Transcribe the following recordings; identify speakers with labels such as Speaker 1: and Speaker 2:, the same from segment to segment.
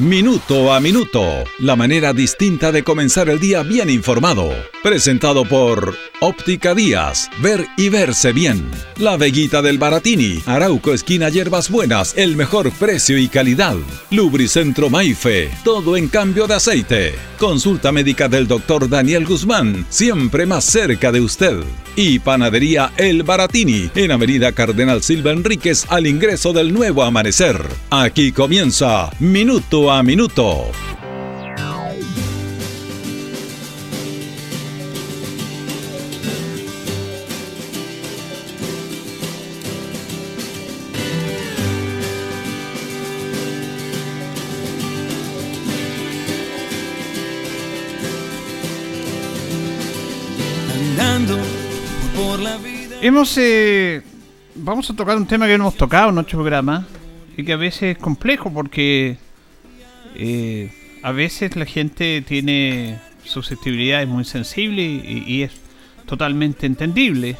Speaker 1: Minuto a Minuto, la manera distinta de comenzar el día bien informado. Presentado por Óptica Díaz, ver y verse bien. La Veguita del Baratini, Arauco Esquina Hierbas Buenas, el mejor precio y calidad. Lubricentro Maife, todo en cambio de aceite. Consulta médica del doctor Daniel Guzmán, siempre más cerca de usted. Y Panadería El Baratini, en Avenida Cardenal Silva Enríquez, al ingreso del nuevo amanecer. Aquí comienza Minuto a Minuto.
Speaker 2: Hemos. Eh, vamos a tocar un tema que no hemos tocado en nuestro programa y que a veces es complejo porque eh, a veces la gente tiene susceptibilidades muy sensibles y, es totalmente entendible.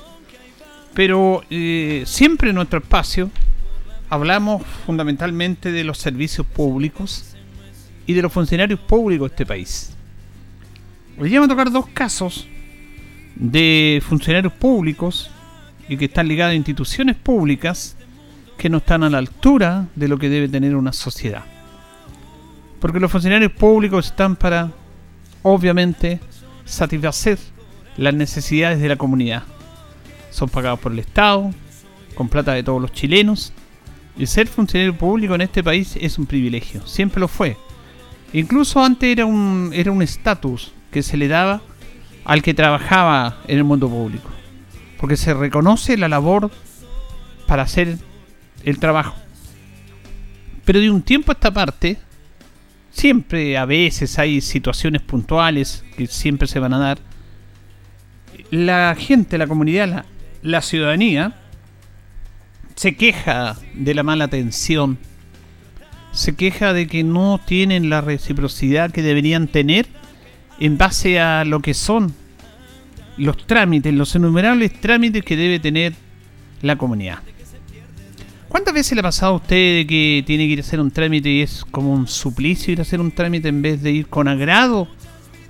Speaker 2: Pero eh, siempre en nuestro espacio hablamos fundamentalmente de los servicios públicos y de los funcionarios públicos de este país. Hoy vamos a tocar dos casos de funcionarios públicos y que están ligados a instituciones públicas que no están a la altura de lo que debe tener una sociedad. Porque los funcionarios públicos están para, obviamente, satisfacer las necesidades de la comunidad. Son pagados por el Estado, con plata de todos los chilenos, y ser funcionario público en este país es un privilegio, siempre lo fue. Incluso antes era un era un estatus que se le daba al que trabajaba en el mundo público porque se reconoce la labor para hacer el trabajo. Pero de un tiempo a esta parte, siempre a veces hay situaciones puntuales que siempre se van a dar. La gente, la comunidad, la, la ciudadanía se queja de la mala atención, se queja de que no tienen la reciprocidad que deberían tener en base a lo que son los trámites, los innumerables trámites que debe tener la comunidad. ¿Cuántas veces le ha pasado a usted de que tiene que ir a hacer un trámite y es como un suplicio ir a hacer un trámite en vez de ir con agrado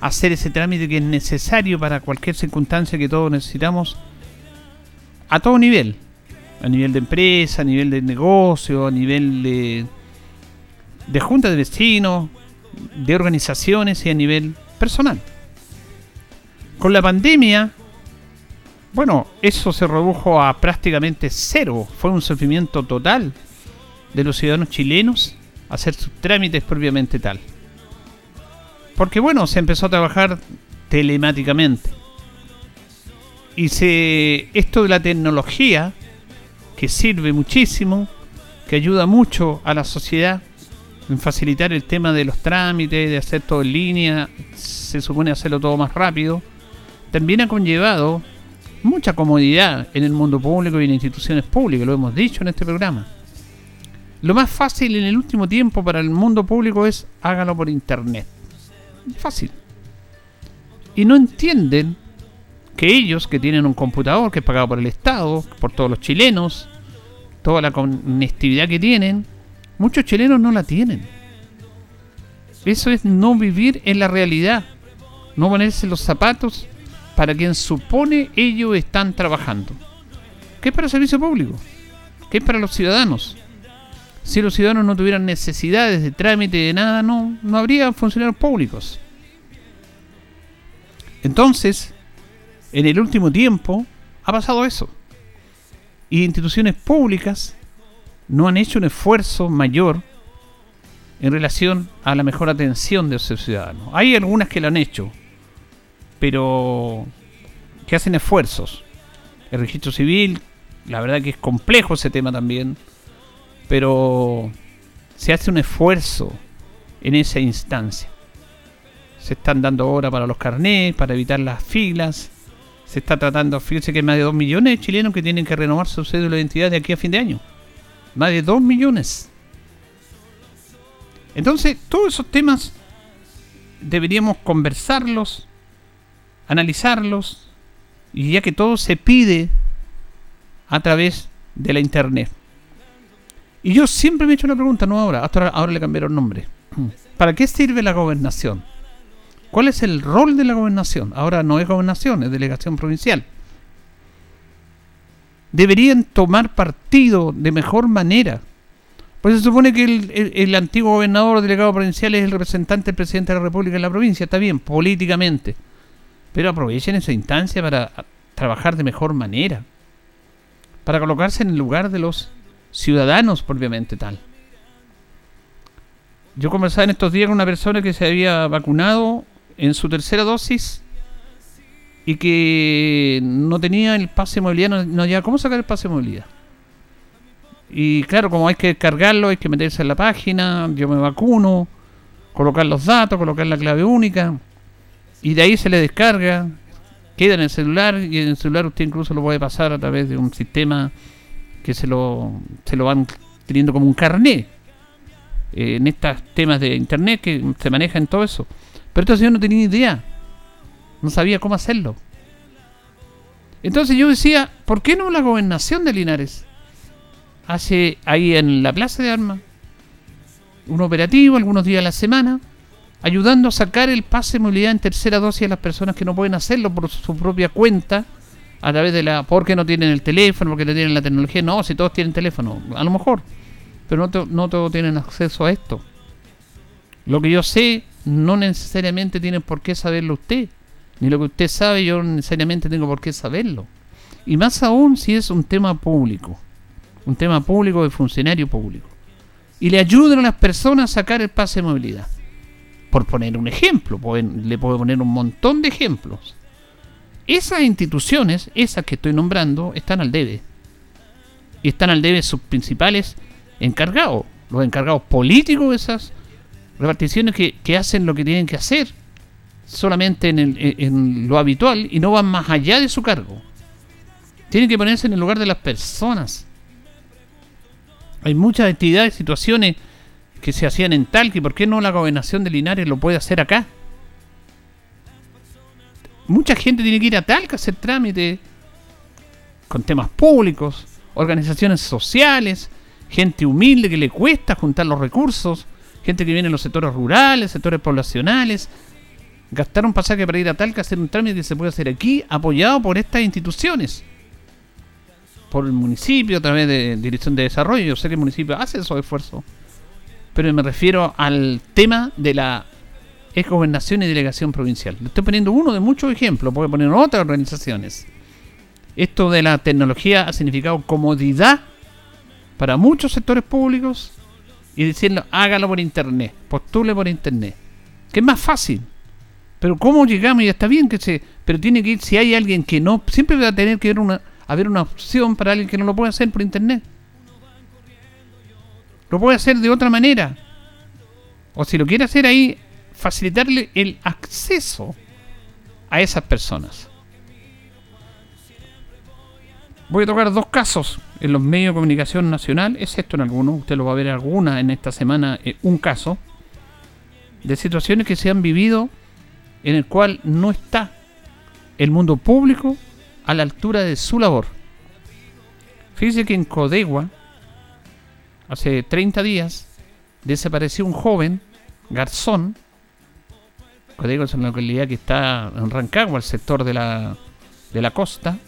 Speaker 2: a hacer ese trámite que es necesario para cualquier circunstancia que todos necesitamos a todo nivel? A nivel de empresa, a nivel de negocio, a nivel de, de junta de vecinos, de organizaciones y a nivel personal. Con la pandemia, bueno, eso se redujo a prácticamente cero. Fue un sufrimiento total de los ciudadanos chilenos hacer sus trámites propiamente tal. Porque bueno, se empezó a trabajar telemáticamente. Y se esto de la tecnología que sirve muchísimo, que ayuda mucho a la sociedad en facilitar el tema de los trámites, de hacer todo en línea, se supone hacerlo todo más rápido también ha conllevado mucha comodidad en el mundo público y en instituciones públicas, lo hemos dicho en este programa. Lo más fácil en el último tiempo para el mundo público es hágalo por internet. Fácil. Y no entienden que ellos, que tienen un computador que es pagado por el Estado, por todos los chilenos, toda la conectividad que tienen, muchos chilenos no la tienen. Eso es no vivir en la realidad, no ponerse los zapatos para quien supone ellos están trabajando. ¿Qué es para el servicio público? ¿Qué es para los ciudadanos? Si los ciudadanos no tuvieran necesidades de trámite de nada, no, no habría funcionarios públicos. Entonces, en el último tiempo ha pasado eso. Y instituciones públicas no han hecho un esfuerzo mayor en relación a la mejor atención de los ciudadanos. Hay algunas que lo han hecho, pero que hacen esfuerzos. El registro civil, la verdad que es complejo ese tema también, pero se hace un esfuerzo en esa instancia. Se están dando hora para los carnets, para evitar las filas. Se está tratando, fíjense que hay más de 2 millones de chilenos que tienen que renovar su cédula de identidad de aquí a fin de año. Más de 2 millones. Entonces, todos esos temas deberíamos conversarlos analizarlos, y ya que todo se pide a través de la internet. Y yo siempre me he hecho la pregunta, no ahora, hasta ahora, ahora le cambiaron nombre. ¿Para qué sirve la gobernación? ¿Cuál es el rol de la gobernación? Ahora no es gobernación, es delegación provincial. Deberían tomar partido de mejor manera. Pues se supone que el, antiguo gobernador o delegado provincial es el representante del presidente de la República en la provincia, está bien, políticamente. Pero aprovechen esa instancia para trabajar de mejor manera. Para colocarse en el lugar de los ciudadanos propiamente tal. Yo conversaba en estos días con una persona que se había vacunado en su tercera dosis y que no tenía el pase de movilidad, no, no cómo sacar el pase de movilidad. Y claro, como hay que cargarlo, hay que meterse en la página, yo me vacuno, colocar los datos, colocar la clave única, y de ahí se le descarga, queda en el celular, y en el celular usted incluso lo puede pasar a través de un sistema que se lo, se lo van teniendo como un carnet. Eh, en estos temas de internet que se maneja en todo eso. Pero este señor no tenía idea. No sabía cómo hacerlo. Entonces yo decía, ¿por qué no la gobernación de Linares? Hace ahí en la Plaza de Armas un operativo algunos días a la semana, ayudando a sacar el pase de movilidad en tercera dosis a las personas que no pueden hacerlo por su propia cuenta a través de la... porque no tienen el teléfono, porque no tienen la tecnología. No, si todos tienen teléfono, a lo mejor. Pero no, no todos tienen acceso a esto. Lo que yo sé, no necesariamente tiene por qué saberlo usted. Ni lo que usted sabe, yo necesariamente tengo por qué saberlo. Y más aún si es un tema público. Un tema público de funcionario público. Y le ayudan a las personas a sacar el pase de movilidad. Por poner un ejemplo, le puedo poner un montón de ejemplos. Esas instituciones, esas que estoy nombrando, están al debe. Y están al debe sus principales encargados, los encargados políticos de esas reparticiones que, hacen lo que tienen que hacer, solamente en, en lo habitual y no van más allá de su cargo. Tienen que ponerse en el lugar de las personas. Hay muchas actividades, situaciones que se hacían en Talca, ¿por qué no la gobernación de Linares lo puede hacer acá? mucha gente tiene que ir a Talca a hacer trámite con temas públicos, organizaciones sociales, gente humilde que le cuesta juntar los recursos, gente que viene en los sectores rurales, sectores poblacionales. Gastar un pasaje para ir a Talca a hacer un trámite que se puede hacer aquí, apoyado por estas instituciones. Por el municipio, a través de Dirección de Desarrollo. Yo sé que el municipio hace esos esfuerzos. Pero me refiero al tema de la es gobernación y delegación provincial. Estoy poniendo uno de muchos ejemplos, puedo poner otras organizaciones. Esto de la tecnología ha significado comodidad para muchos sectores públicos y diciendo hágalo por internet, postule por internet, que es más fácil. Pero cómo llegamos y está bien que se, pero tiene que ir si hay alguien que no, siempre va a tener que haber una, haber una opción para alguien que no lo puede hacer por internet. Lo puede hacer de otra manera. O si lo quiere hacer ahí, facilitarle el acceso a esas personas. Voy a tocar dos casos en los medios de comunicación nacional, excepto en algunos, usted lo va a ver alguna en esta semana, eh, un caso de situaciones que se han vivido en el cual no está el mundo público a la altura de su labor. Fíjese que en Codegua, hace 30 días, desapareció un joven, garzón, Codego es una localidad que está en Rancagua, el sector de la, de la costa,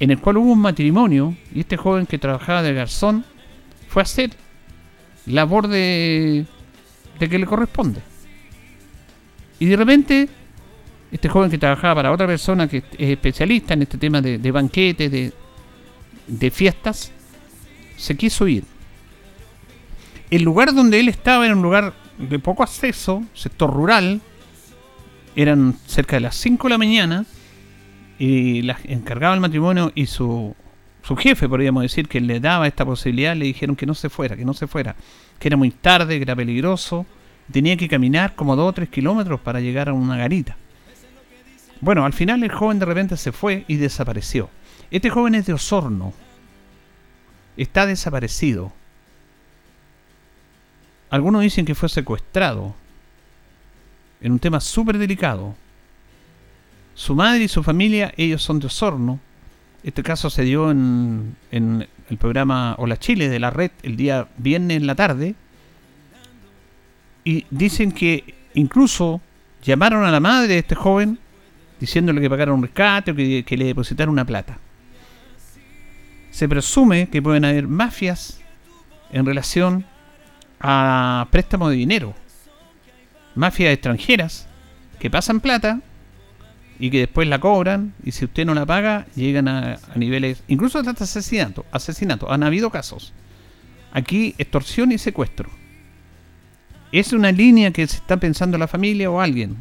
Speaker 2: en el cual hubo un matrimonio y este joven que trabajaba de garzón fue a hacer labor de, de que le corresponde. Y de repente, este joven que trabajaba para otra persona que es especialista en este tema de, de banquetes, de, de fiestas, se quiso ir. El lugar donde él estaba era un lugar de poco acceso, sector rural, eran cerca de las 5 de la mañana, y la encargaba el matrimonio y su, su jefe, podríamos decir, que le daba esta posibilidad, le dijeron que no se fuera, que no se fuera, que era muy tarde, que era peligroso, tenía que caminar como 2 o 3 kilómetros para llegar a una garita. Bueno, al final el joven de repente se fue y desapareció. Este joven es de Osorno. Está desaparecido. Algunos dicen que fue secuestrado en un tema súper delicado. Su madre y su familia, ellos son de Osorno, Este caso se dio en, en el programa Hola Chile de la red el día viernes en la tarde. Y dicen que incluso llamaron a la madre de este joven diciéndole que pagara un rescate o que, que le depositara una plata. Se presume que pueden haber mafias en relación a préstamo de dinero. Mafias extranjeras que pasan plata y que después la cobran y si usted no la paga llegan a, a niveles incluso hasta asesinato, asesinato. Han habido casos. Aquí extorsión y secuestro. Es una línea que se está pensando la familia o alguien.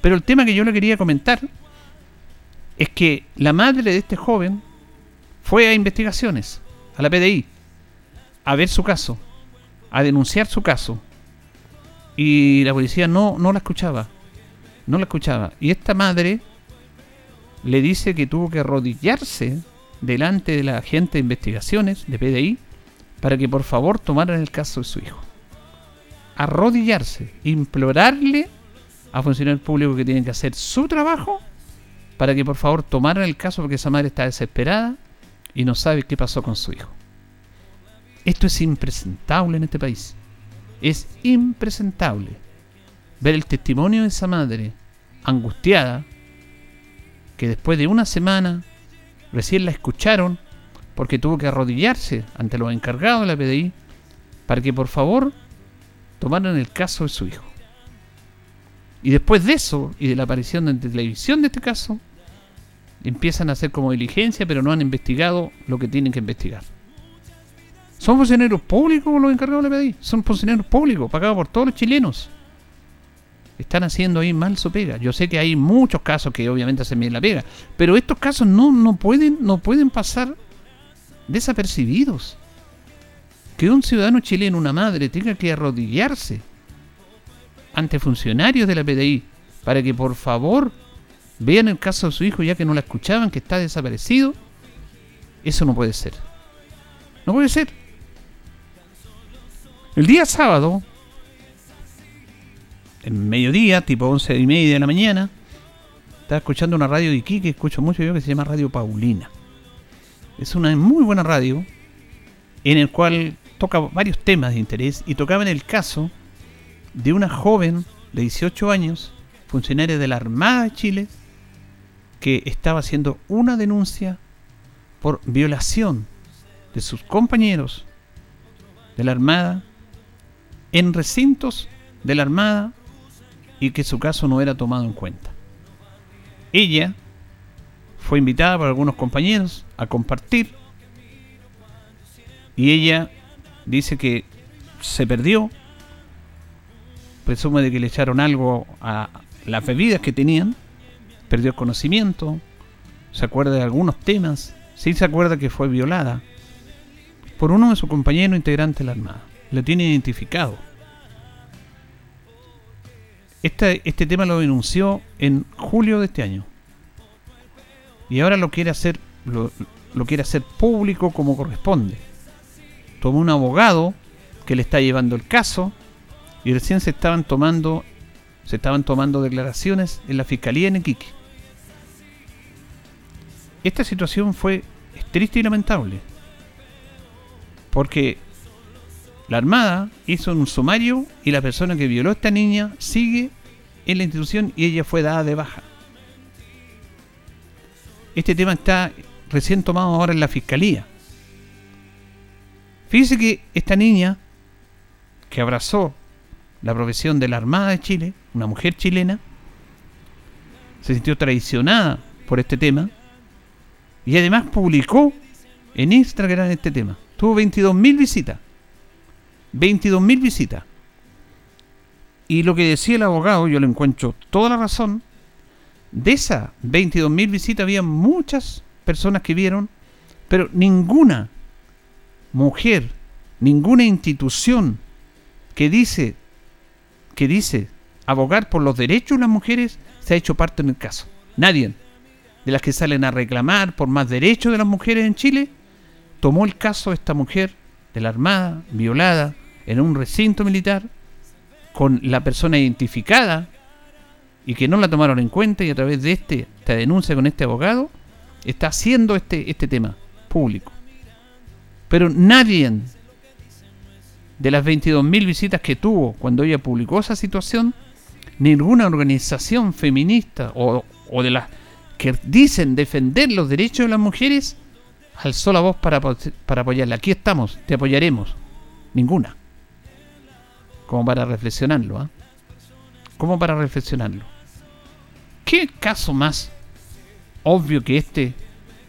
Speaker 2: Pero el tema que yo le quería comentar es que la madre de este joven fue a investigaciones, a la PDI, a ver su caso, a denunciar su caso. Y la policía no, no la escuchaba. No la escuchaba. Y esta madre le dice que tuvo que arrodillarse delante de la agente de investigaciones de PDI para que por favor tomaran el caso de su hijo. Arrodillarse, implorarle a funcionarios públicos que tienen que hacer su trabajo para que por favor tomaran el caso porque esa madre está desesperada y no sabe qué pasó con su hijo. Esto es impresentable en este país. Es impresentable ver el testimonio de esa madre angustiada que después de una semana recién la escucharon porque tuvo que arrodillarse ante los encargados de la PDI para que por favor tomaran el caso de su hijo. Y después de eso y de la aparición en televisión de este caso, empiezan a hacer como diligencia, pero no han investigado lo que tienen que investigar. ¿Son funcionarios públicos los encargados de la PDI? Son funcionarios públicos, pagados por todos los chilenos. Están haciendo ahí mal su pega. Yo sé que hay muchos casos que obviamente hacen bien la pega, pero estos casos no, no, pueden, no pueden pasar desapercibidos. Que un ciudadano chileno, una madre, tenga que arrodillarse ante funcionarios de la PDI para que por favor vean el caso de su hijo ya que no la escuchaban, que está desaparecido, eso no puede ser. No puede ser. El día sábado, en mediodía, tipo once y media de la mañana, estaba escuchando una radio de Iquique que escucho mucho yo que se llama Radio Paulina. Es una muy buena radio en el cual toca varios temas de interés y tocaba en el caso de una joven de 18 años, funcionaria de la Armada de Chile, que estaba haciendo una denuncia por violación de sus compañeros de la Armada en recintos de la Armada y que su caso no era tomado en cuenta. Ella fue invitada por algunos compañeros a compartir y ella dice que se perdió, presume de que le echaron algo a las bebidas que tenían, perdió el conocimiento, se acuerda de algunos temas, sí se acuerda que fue violada por uno de sus compañeros integrantes de la Armada. Lo tiene identificado. Este, este tema lo denunció en julio de este año. Y ahora lo quiere hacer, lo, quiere hacer público como corresponde. Tomó un abogado que le está llevando el caso y recién se estaban tomando se estaban tomando declaraciones en la fiscalía en Iquique. Esta situación fue triste y lamentable porque la Armada hizo un sumario y la persona que violó a esta niña sigue en la institución y ella fue dada de baja. Este tema está recién tomado ahora en la fiscalía. Fíjese que esta niña que abrazó la profesión de la Armada de Chile, una mujer chilena, se sintió traicionada por este tema y además publicó en Instagram este tema. Tuvo 22.000 visitas. 22.000 visitas. Y lo que decía el abogado, yo le encuentro toda la razón. De esas 22.000 visitas había muchas personas que vieron, pero ninguna mujer, ninguna institución que dice que dice abogar por los derechos de las mujeres se ha hecho parte en el caso. Nadie de las que salen a reclamar por más derechos de las mujeres en Chile tomó el caso de esta mujer de la Armada violada en un recinto militar con la persona identificada y que no la tomaron en cuenta y a través de este, esta denuncia con este abogado está haciendo este, este tema público. Pero nadie de las 22.000 visitas que tuvo cuando ella publicó esa situación, ninguna organización feminista o, o de las que dicen defender los derechos de las mujeres alzó la voz para, para apoyarla. Aquí estamos, te apoyaremos. Ninguna. Como para reflexionarlo, ¿ah? Como para reflexionarlo. ¿Qué caso más obvio que este,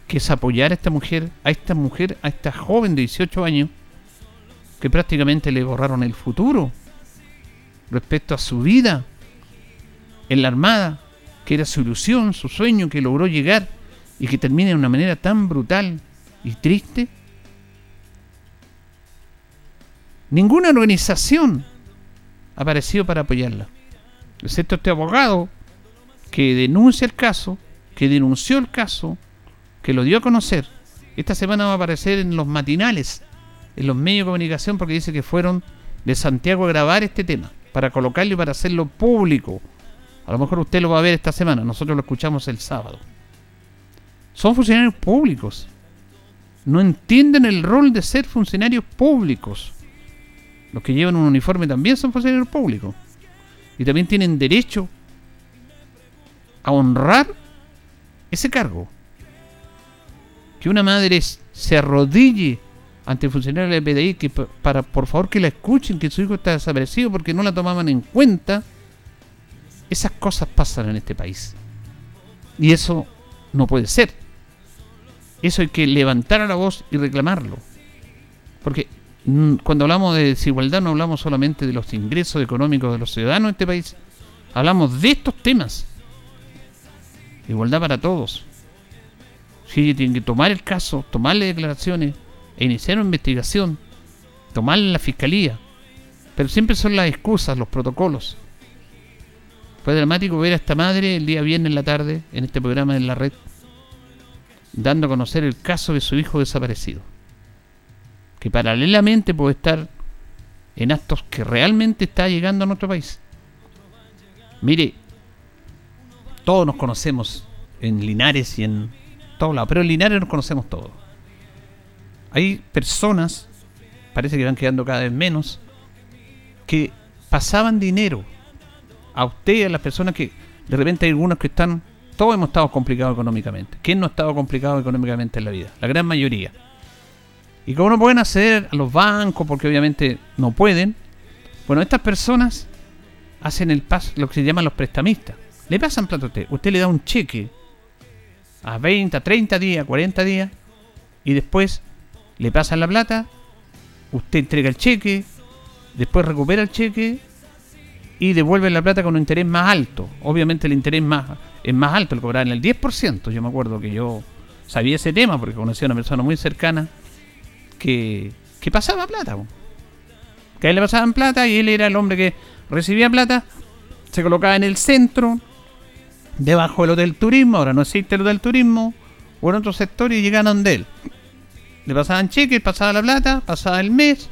Speaker 2: que es apoyar a esta mujer, a esta mujer, a esta joven de 18 años, que prácticamente le borraron el futuro respecto a su vida en la Armada, que era su ilusión, su sueño, que logró llegar y que termina de una manera tan brutal y triste? Ninguna organización ha aparecido para apoyarla, excepto este abogado que denuncia el caso, que denunció el caso, que lo dio a conocer. Esta semana va a aparecer en los matinales, en los medios de comunicación, porque dice que fueron de Santiago a grabar este tema, para colocarlo y para hacerlo público. A lo mejor usted lo va a ver esta semana, nosotros lo escuchamos el sábado. Son funcionarios públicos. No entienden el rol de ser funcionarios públicos. Los que llevan un uniforme también son funcionarios públicos. Y también tienen derecho a honrar ese cargo. Que una madre se arrodille ante el funcionario de la PDI que para por favor que la escuchen que su hijo está desaparecido porque no la tomaban en cuenta. Esas cosas pasan en este país. Y eso no puede ser. Eso hay que levantar a la voz y reclamarlo. Porque mm, cuando hablamos de desigualdad no hablamos solamente de los ingresos económicos de los ciudadanos de este país. Hablamos de estos temas. Igualdad para todos. Si tienen que tomar el caso, tomarle declaraciones e iniciar una investigación, tomarle la fiscalía. Pero siempre son las excusas, los protocolos. Fue dramático ver a esta madre el día viernes en la tarde en este programa en la red, dando a conocer el caso de su hijo desaparecido. Que paralelamente puede estar en actos que realmente está llegando a nuestro país. Mire, todos nos conocemos en Linares y en todos lados, pero en Linares nos conocemos todos. Hay personas, parece que van quedando cada vez menos, que pasaban dinero a usted y a las personas que de repente hay algunos que están, todos hemos estado complicados económicamente. ¿Quién no ha estado complicado económicamente en la vida? La gran mayoría. Y como no pueden acceder a los bancos, porque obviamente no pueden, bueno, estas personas hacen el paso, lo que se llaman los prestamistas. Le pasan plata a usted. Usted le da un cheque a 20, 30 días, 40 días. Y después le pasan la plata. Usted entrega el cheque. Después recupera el cheque. Y devuelve la plata con un interés más alto. Obviamente el interés más, es más alto. El en el 10%. Yo me acuerdo que yo sabía ese tema porque conocía a una persona muy cercana que, que pasaba plata. Que a él le pasaban plata y él era el hombre que recibía plata. Se colocaba en el centro debajo del hotel turismo, ahora no existe el hotel turismo, o en otro sector y llegan donde él. Le pasaban cheques, pasaba la plata, pasaba el mes,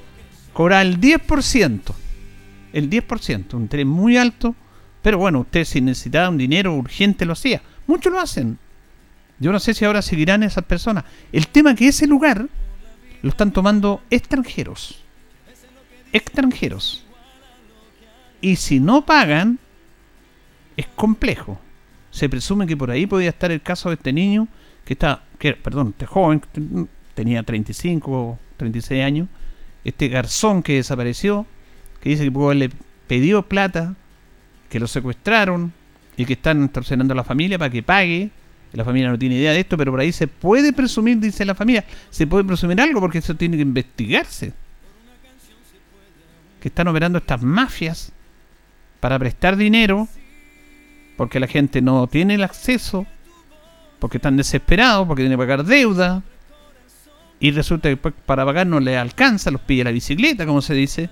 Speaker 2: cobraba el 10%. El 10%, un tren muy alto, pero bueno, usted si necesitaba un dinero urgente lo hacía. Muchos lo hacen. Yo no sé si ahora seguirán esas personas. El tema que ese lugar lo están tomando extranjeros. Extranjeros. Y si no pagan, es complejo se presume que por ahí podía estar el caso de este niño que está, que, perdón, este joven, tenía 35 o 36 años, este garzón que desapareció, que dice que le pedido plata, que lo secuestraron y que están extorsionando a la familia para que pague. La familia no tiene idea de esto, pero por ahí se puede presumir, dice la familia, se puede presumir algo porque eso tiene que investigarse. Que están operando estas mafias para prestar dinero porque la gente no tiene el acceso, porque están desesperados, porque tienen que pagar deuda, y resulta que para pagar no le alcanza, los pilla la bicicleta, como se dice.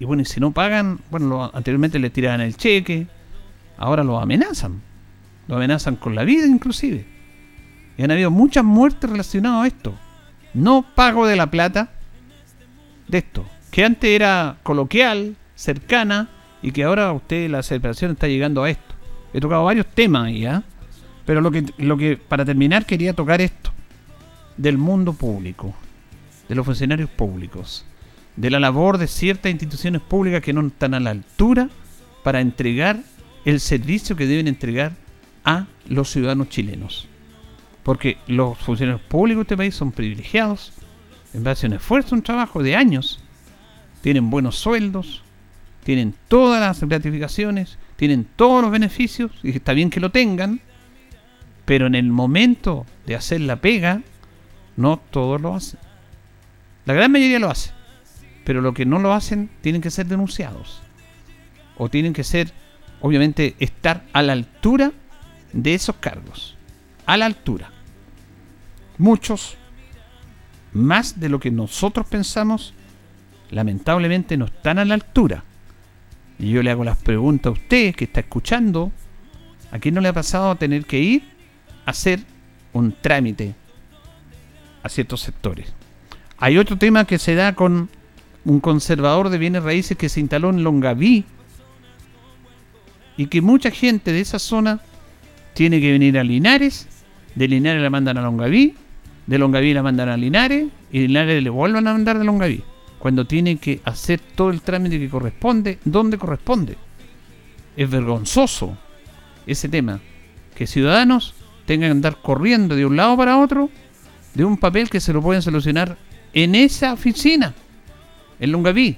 Speaker 2: Y bueno, y si no pagan, bueno, anteriormente le tiraban el cheque, ahora lo amenazan. Lo amenazan con la vida inclusive. Y han habido muchas muertes relacionadas a esto. No pago de la plata de esto, que antes era coloquial, cercana, y que ahora usted la celebración está llegando a esto. He tocado varios temas ahí, ¿ah? Pero lo que, lo que, para terminar, quería tocar esto. Del mundo público, de los funcionarios públicos, de la labor de ciertas instituciones públicas que no están a la altura para entregar el servicio que deben entregar a los ciudadanos chilenos. Porque los funcionarios públicos de este país son privilegiados en base a un esfuerzo, un trabajo de años. Tienen buenos sueldos, tienen todas las gratificaciones, tienen todos los beneficios, y está bien que lo tengan, pero en el momento de hacer la pega, no todos lo hacen. La gran mayoría lo hace, pero lo que no lo hacen tienen que ser denunciados. O tienen que ser, obviamente, estar a la altura de esos cargos. A la altura. Muchos, más de lo que nosotros pensamos, lamentablemente no están a la altura. Y yo le hago las preguntas a usted que está escuchando. ¿A quién no le ha pasado tener que ir a hacer un trámite a ciertos sectores? Hay otro tema que se da con un conservador de bienes raíces que se instaló en Longaví y que mucha gente de esa zona tiene que venir a Linares, de Linares la mandan a Longaví, de Longaví la mandan a Linares y de Linares le vuelvan a mandar de Longaví cuando tiene que hacer todo el trámite que corresponde, donde corresponde. Es vergonzoso ese tema, que ciudadanos tengan que andar corriendo de un lado para otro de un papel que se lo pueden solucionar en esa oficina, en Lungaví.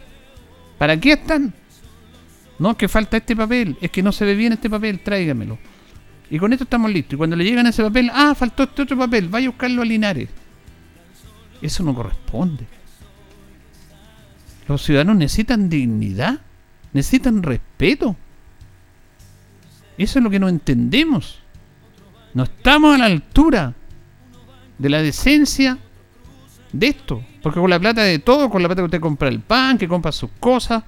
Speaker 2: ¿Para qué están? No, que falta este papel, es que no se ve bien este papel, tráigamelo. Y con esto estamos listos. Y cuando le llegan ese papel, ah, faltó este otro papel, vaya a buscarlo a Linares. Eso no corresponde. Los ciudadanos necesitan dignidad, necesitan respeto. Eso es lo que no entendemos. No estamos a la altura de la decencia de esto. Porque con la plata de todo, con la plata que usted compra el pan, que compra sus cosas,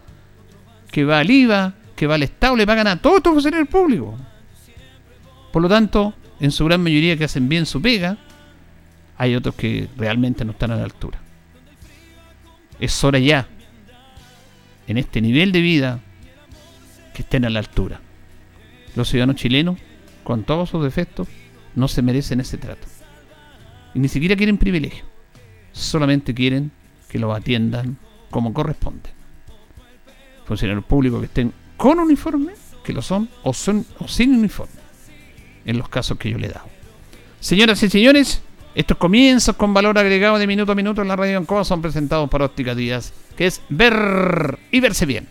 Speaker 2: que va al IVA, que va al Estado, le pagan a todos estos funcionarios públicos. Por lo tanto, en su gran mayoría que hacen bien su pega, hay otros que realmente no están a la altura. Es hora ya en este nivel de vida que estén a la altura. Los ciudadanos chilenos, con todos sus defectos, no se merecen ese trato. Y ni siquiera quieren privilegio. Solamente quieren que los atiendan como corresponde. Funcionarios públicos que estén con uniforme, que lo son, o, son, o sin uniforme. En los casos que yo le he dado. Señoras y señores, estos comienzos con valor agregado de minuto a minuto en la radio Ancoa son presentados por Óptica Díaz, que es ver y verse bien.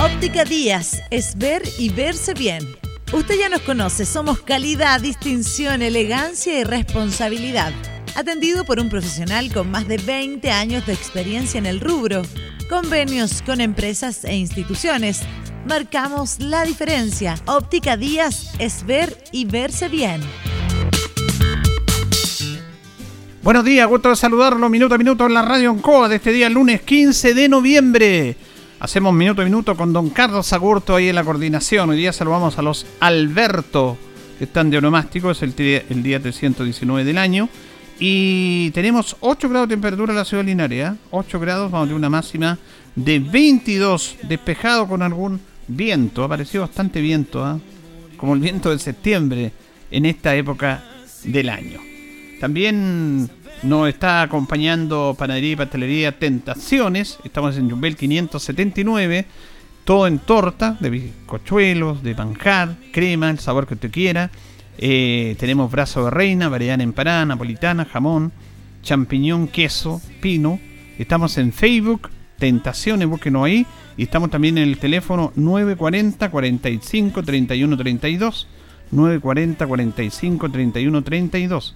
Speaker 3: Óptica Díaz es ver y verse bien. Usted ya nos conoce, somos calidad, distinción, elegancia y responsabilidad. Atendido por un profesional con más de 20 años de experiencia en el rubro. Convenios con empresas e instituciones. Marcamos la diferencia. Óptica Díaz es ver y verse bien.
Speaker 2: Buenos días, gusto de saludarlo minuto a minuto en la radio Oncoa de este día, lunes 15 de noviembre. Hacemos minuto a minuto con don Carlos Agurto ahí en la coordinación. Hoy día saludamos a los Alberto, que están de onomástico, es el, día 319 del año. Y tenemos 8 grados de temperatura en la ciudad de Linares. 8 ¿eh? grados, vamos a tener una máxima de 22, despejado con algún viento. Ha aparecido bastante viento, ¿eh? como el viento de septiembre en esta época del año. También nos está acompañando Panadería y Pastelería Tentaciones. Estamos en Jumbel 579. Todo en torta, de bizcochuelos, de manjar, crema, el sabor que usted quiera. Eh, tenemos brazo de reina, variedad empanada, napolitana, jamón, champiñón, queso, pino. Estamos en Facebook, Tentaciones, búsquenos ahí. Y estamos también en el teléfono 940 45 31 32. 940 45 31 32.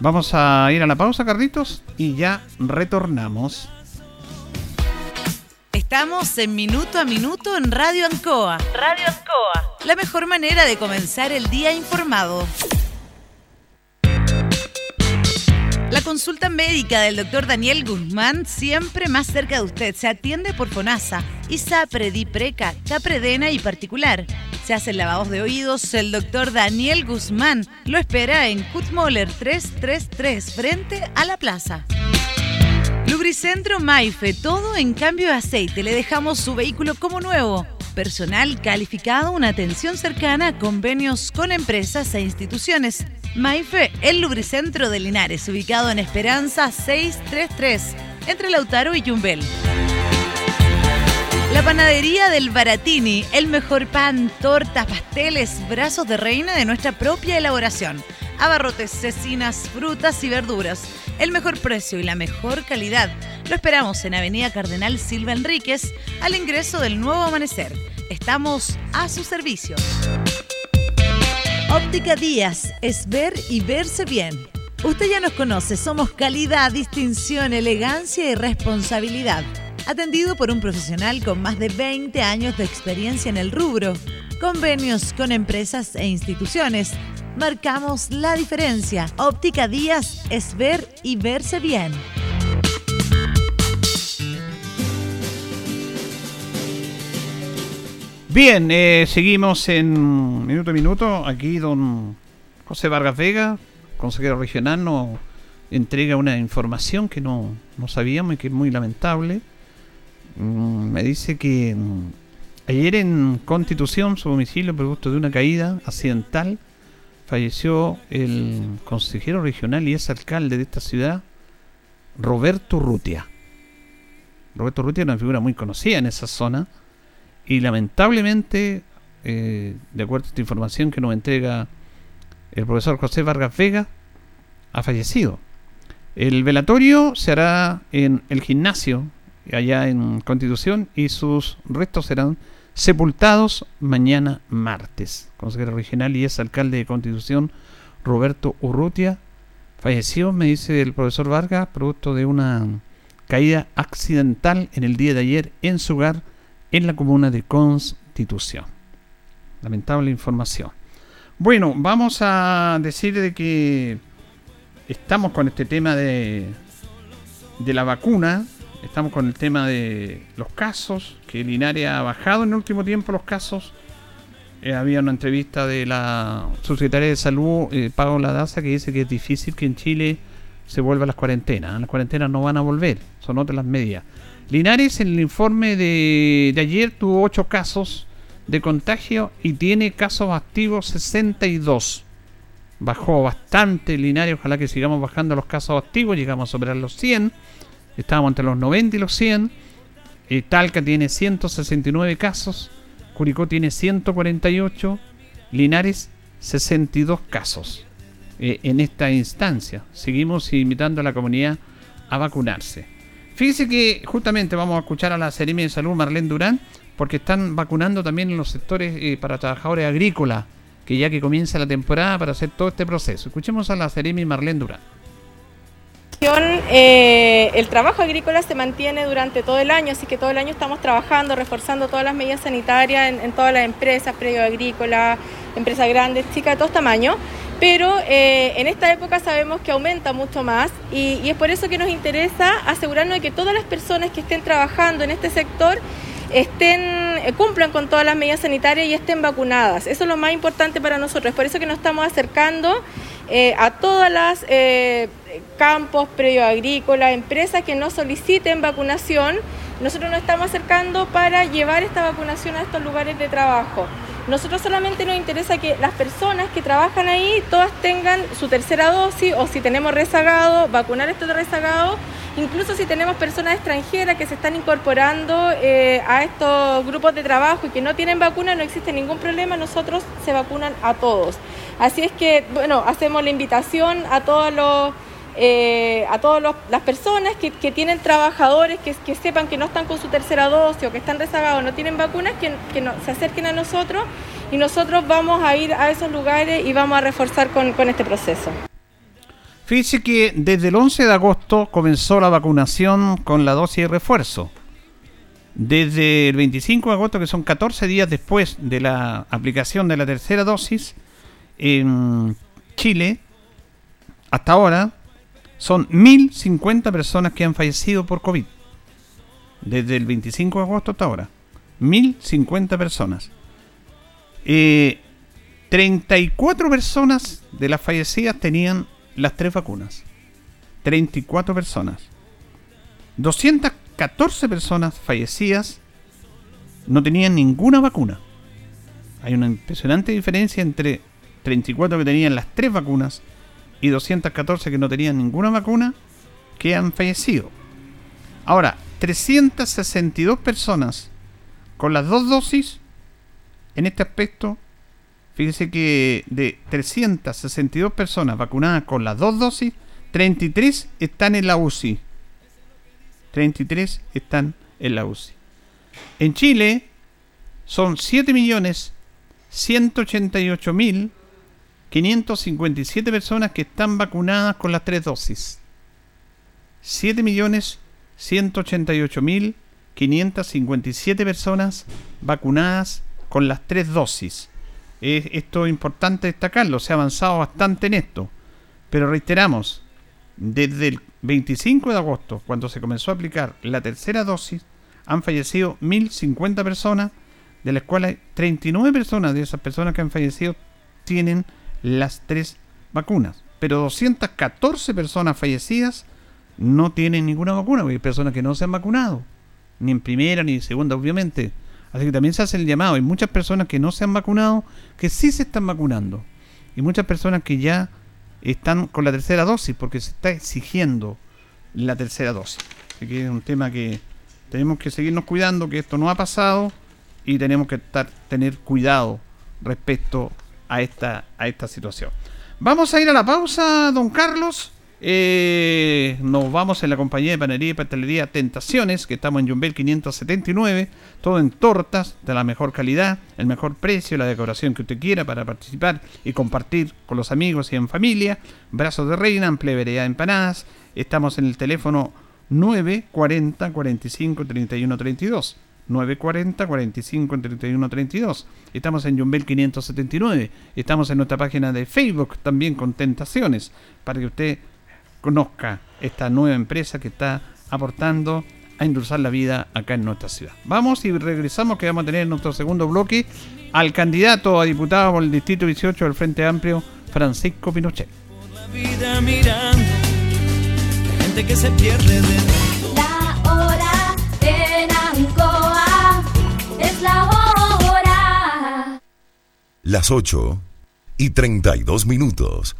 Speaker 2: Vamos a ir a la pausa, Carlitos, y ya retornamos.
Speaker 3: Estamos en Minuto a Minuto en Radio Ancoa. Radio Ancoa. La mejor manera de comenzar el día informado. La consulta médica del doctor Daniel Guzmán siempre más cerca de usted. Se atiende por FONASA, ISAPRE, DIPRECA, CAPREDENA y particular. Se hacen lavados de oídos. El doctor Daniel Guzmán lo espera en Kutmoller 333 frente a la plaza. Lubricentro Maife, todo en cambio de aceite. Le dejamos su vehículo como nuevo personal calificado, una atención cercana, convenios con empresas e instituciones. Maife, el lubricentro de Linares, ubicado en Esperanza 633, entre Lautaro y Yumbel. La panadería del Baratini, el mejor pan, tortas, pasteles, brazos de reina de nuestra propia elaboración. Abarrotes, cecinas, frutas y verduras. El mejor precio y la mejor calidad. Lo esperamos en Avenida Cardenal Silva Enríquez, al ingreso del nuevo amanecer. Estamos a su servicio. Óptica Díaz es ver y verse bien. Usted ya nos conoce, somos calidad, distinción, elegancia y responsabilidad atendido por un profesional con más de 20 años de experiencia en el rubro, convenios con empresas e instituciones. Marcamos la diferencia. Óptica Díaz es ver y verse bien.
Speaker 2: Bien, eh, seguimos en minuto a minuto. Aquí don José Vargas Vega, consejero regional, nos entrega una información que no, no sabíamos y que es muy lamentable. Mm, me dice que mm, ayer en Constitución, su domicilio, producto de una caída accidental, falleció el consejero regional y es alcalde de esta ciudad, Roberto Rutia. Roberto Rutia era una figura muy conocida en esa zona y lamentablemente, eh, de acuerdo a esta información que nos entrega el profesor José Vargas Vega, ha fallecido. El velatorio se hará en el gimnasio allá en Constitución y sus restos serán sepultados mañana martes. Consejero regional y es alcalde de Constitución Roberto Urrutia falleció, me dice el profesor Vargas, producto de una caída accidental en el día de ayer en su hogar en la comuna de Constitución. Lamentable información. Bueno, vamos a decir de que estamos con este tema de, de la vacuna Estamos con el tema de los casos, que Linares ha bajado en el último tiempo los casos. Eh, había una entrevista de la subsecretaria de Salud, eh, Paola Daza, que dice que es difícil que en Chile se vuelva a las cuarentenas. Las cuarentenas no van a volver, son otras las medidas. Linares en el informe de, de ayer tuvo 8 casos de contagio y tiene casos activos 62. Bajó bastante Linares, ojalá que sigamos bajando los casos activos, llegamos a superar los 100 Estábamos entre los 90 y los 100. Eh, Talca tiene 169 casos. Curicó tiene 148. Linares 62 casos eh, en esta instancia. Seguimos invitando a la comunidad a vacunarse. Fíjese que justamente vamos a escuchar a la Seremi de Salud Marlene Durán porque están vacunando también en los sectores eh, para trabajadores agrícolas, que ya que comienza la temporada para hacer todo este proceso. Escuchemos a la Seremi Marlene Durán.
Speaker 4: Eh, el trabajo agrícola se mantiene durante todo el año, así que todo el año estamos trabajando, reforzando todas las medidas sanitarias en, todas las empresas, predio agrícola, empresas grandes, chicas de todos tamaños. Pero eh, en esta época sabemos que aumenta mucho más y, es por eso que nos interesa asegurarnos de que todas las personas que estén trabajando en este sector estén, eh, cumplan con todas las medidas sanitarias y estén vacunadas. Eso es lo más importante para nosotros. Es por eso que nos estamos acercando a todas las campos, predio agrícola, empresas que no soliciten vacunación, nosotros nos estamos acercando para llevar esta vacunación a estos lugares de trabajo. Nosotros solamente nos interesa que las personas que trabajan ahí todas tengan su tercera dosis o si tenemos rezagado, vacunar estos rezagados, incluso si tenemos personas extranjeras que se están incorporando eh, a estos grupos de trabajo y que no tienen vacuna, no existe ningún problema, nosotros se vacunan a todos. Así es que, bueno, hacemos la invitación a todos los eh, a todas las personas que, tienen trabajadores que, sepan que no están con su tercera dosis o que están rezagados, no tienen vacunas, que, se acerquen a nosotros y nosotros vamos a ir a esos lugares y vamos a reforzar con, este proceso.
Speaker 2: Fíjese que desde el 11 de agosto comenzó la vacunación con la dosis de refuerzo. Desde el 25 de agosto, que son 14 días después de la aplicación de la tercera dosis, en Chile, hasta ahora, son 1.050 personas que han fallecido por COVID. Desde el 25 de agosto hasta ahora. 1.050 personas. 34 eh, personas de las fallecidas tenían las tres vacunas. 34 personas. 214 personas fallecidas no tenían ninguna vacuna. Hay una impresionante diferencia entre 34 que tenían las tres vacunas y 214 que no tenían ninguna vacuna que han fallecido. Ahora, 362 personas con las dos dosis, en este aspecto, fíjese que de 362 personas vacunadas con las dos dosis, 33 están en la UCI. 33 están en la UCI. En Chile son 7.188.557 personas que están vacunadas con las tres dosis. 7.188.557 personas vacunadas con las tres dosis. esto es importante destacarlo, se ha avanzado bastante en esto. Pero reiteramos, desde el 25 de agosto, cuando se comenzó a aplicar la tercera dosis, han fallecido 1.050 personas, de las cuales 39 personas de esas personas que han fallecido tienen las tres vacunas. Pero 214 personas fallecidas no tienen ninguna vacuna, porque hay personas que no se han vacunado, ni en primera ni en segunda, obviamente. Así que también se hace el llamado. Hay muchas personas que no se han vacunado, que sí se están vacunando. Y muchas personas que ya están con la tercera dosis, porque se está exigiendo la tercera dosis. Así que es un tema que tenemos que seguirnos cuidando, que esto no ha pasado y tenemos que estar, tener cuidado respecto a esta, a esta situación. Vamos a ir a la pausa, don Carlos. Eh, nos vamos en la compañía de panería y pastelería Tentaciones, que estamos en Jumbel 579, todo en tortas de la mejor calidad, el mejor precio, la decoración que usted quiera para participar y compartir con los amigos y en familia. Brazos de reina, amplia variedad de empanadas. Estamos en el teléfono 940 45 31 32. 940 45 31 32. Estamos en Jumbel 579. Estamos en nuestra página de Facebook también con Tentaciones para que usted conozca esta nueva empresa que está aportando a endulzar la vida acá en nuestra ciudad. Vamos y regresamos que vamos a tener en nuestro segundo bloque al candidato a diputado por el Distrito 18 del Frente Amplio, Francisco Pinochet.
Speaker 5: que se pierde La
Speaker 6: Las 8 y 32 minutos.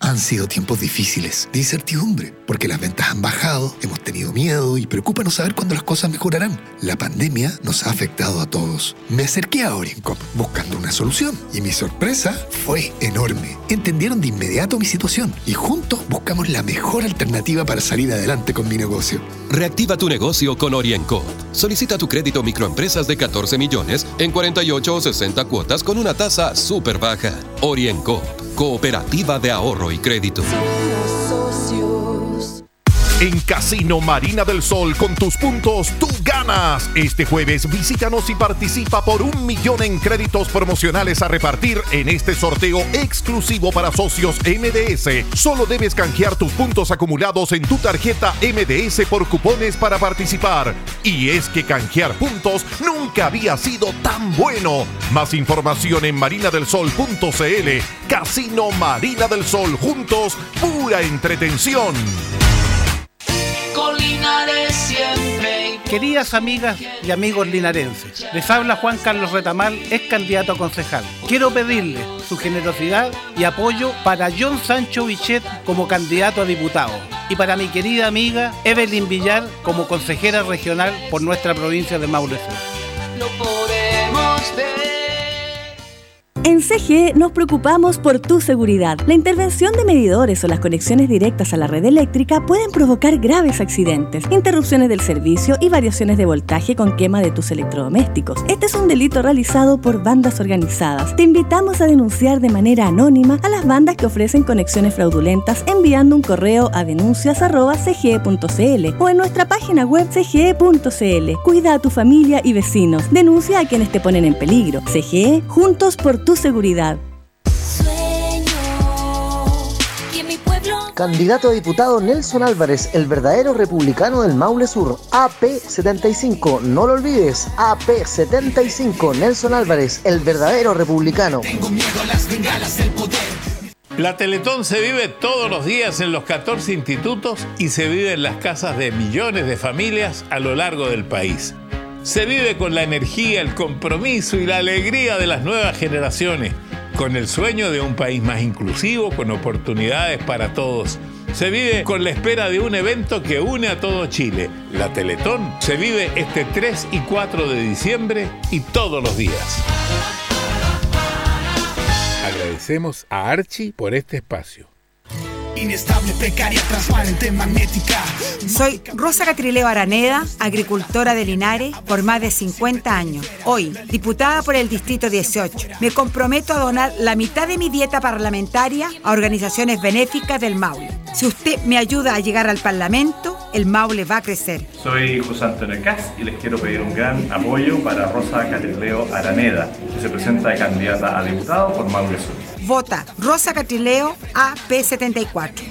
Speaker 7: Han sido tiempos difíciles, de incertidumbre, porque las ventas han bajado, hemos tenido miedo y preocupa no saber cuándo las cosas mejorarán. La pandemia nos ha afectado a todos. Me acerqué a Oriencop buscando una solución y mi sorpresa fue enorme. Entendieron de inmediato mi situación y juntos buscamos la mejor alternativa para salir adelante con mi negocio.
Speaker 8: Reactiva tu negocio con Oriencop. Solicita tu crédito microempresas de 14 millones en 48 o 60 cuotas con una tasa súper baja. Oriencop Cooperativa de Ahorro y Crédito.
Speaker 9: En Casino Marina del Sol, con tus puntos, tú ganas. Este jueves visítanos y participa por un millón en créditos promocionales a repartir en este sorteo exclusivo para socios MDS. Solo debes canjear tus puntos acumulados en tu tarjeta MDS por cupones para participar. Y es que canjear puntos nunca había sido tan bueno. Más información en marinadelsol.cl. Casino Marina del Sol, juntos, pura entretención.
Speaker 10: Queridas amigas y amigos linarenses, les habla Juan Carlos Retamal, es candidato a concejal. Quiero pedirle su generosidad y apoyo para John Sancho Bichet como candidato a diputado y para mi querida amiga Evelyn Villar como consejera regional por nuestra provincia de Maule
Speaker 11: en CGE nos preocupamos por tu seguridad. La intervención de medidores o las conexiones directas a la red eléctrica pueden provocar graves accidentes, interrupciones del servicio y variaciones de voltaje con quema de tus electrodomésticos. Este es un delito realizado por bandas organizadas. Te invitamos a denunciar de manera anónima a las bandas que ofrecen conexiones fraudulentas enviando un correo a denuncias.cge.cl o en nuestra página web cge.cl. Cuida a tu familia y vecinos. Denuncia a quienes te ponen en peligro. CGE, juntos por tu seguridad.
Speaker 12: Candidato a diputado Nelson Álvarez, el verdadero republicano del Maule Sur, AP75, no lo olvides, AP75, Nelson Álvarez, el verdadero republicano. Tengo miedo a las bengalas
Speaker 13: del poder. La Teletón se vive todos los días en los 14 institutos y se vive en las casas de millones de familias a lo largo del país. Se vive con la energía, el compromiso y la alegría de las nuevas generaciones, con el sueño de un país más inclusivo, con oportunidades para todos. Se vive con la espera de un evento que une a todo Chile. La Teletón se vive este 3 y 4 de diciembre y todos los días. Agradecemos a Archie por este espacio.
Speaker 14: Inestable, precaria, transparente, magnética.
Speaker 15: Soy Rosa Catrileo Araneda, agricultora de Linares por más de 50 años. Hoy, diputada por el Distrito 18, me comprometo a donar la mitad de mi dieta parlamentaria a organizaciones benéficas del Maule. Si usted me ayuda a llegar al Parlamento, el Maule va a crecer.
Speaker 16: Soy José Antonio Cas y les quiero pedir un gran apoyo para Rosa Catrileo Araneda, que se presenta de candidata a diputado por Maule Sur.
Speaker 15: Vota Rosa Catrileo AP74.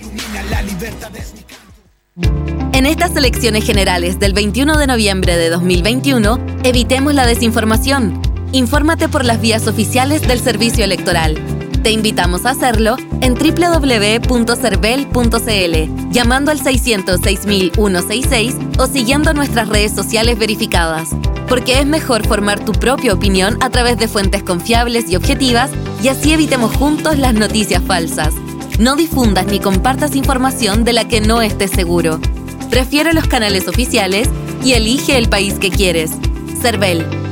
Speaker 17: En estas elecciones generales del 21 de noviembre de 2021, evitemos la desinformación. Infórmate por las vías oficiales del Servicio Electoral. Te invitamos a hacerlo en www.cervel.cl, llamando al 606.166 o siguiendo nuestras redes sociales verificadas. Porque es mejor formar tu propia opinión a través de fuentes confiables y objetivas y así evitemos juntos las noticias falsas. No difundas ni compartas información de la que no estés seguro. Prefiere los canales oficiales y elige el país que quieres. CERVEL.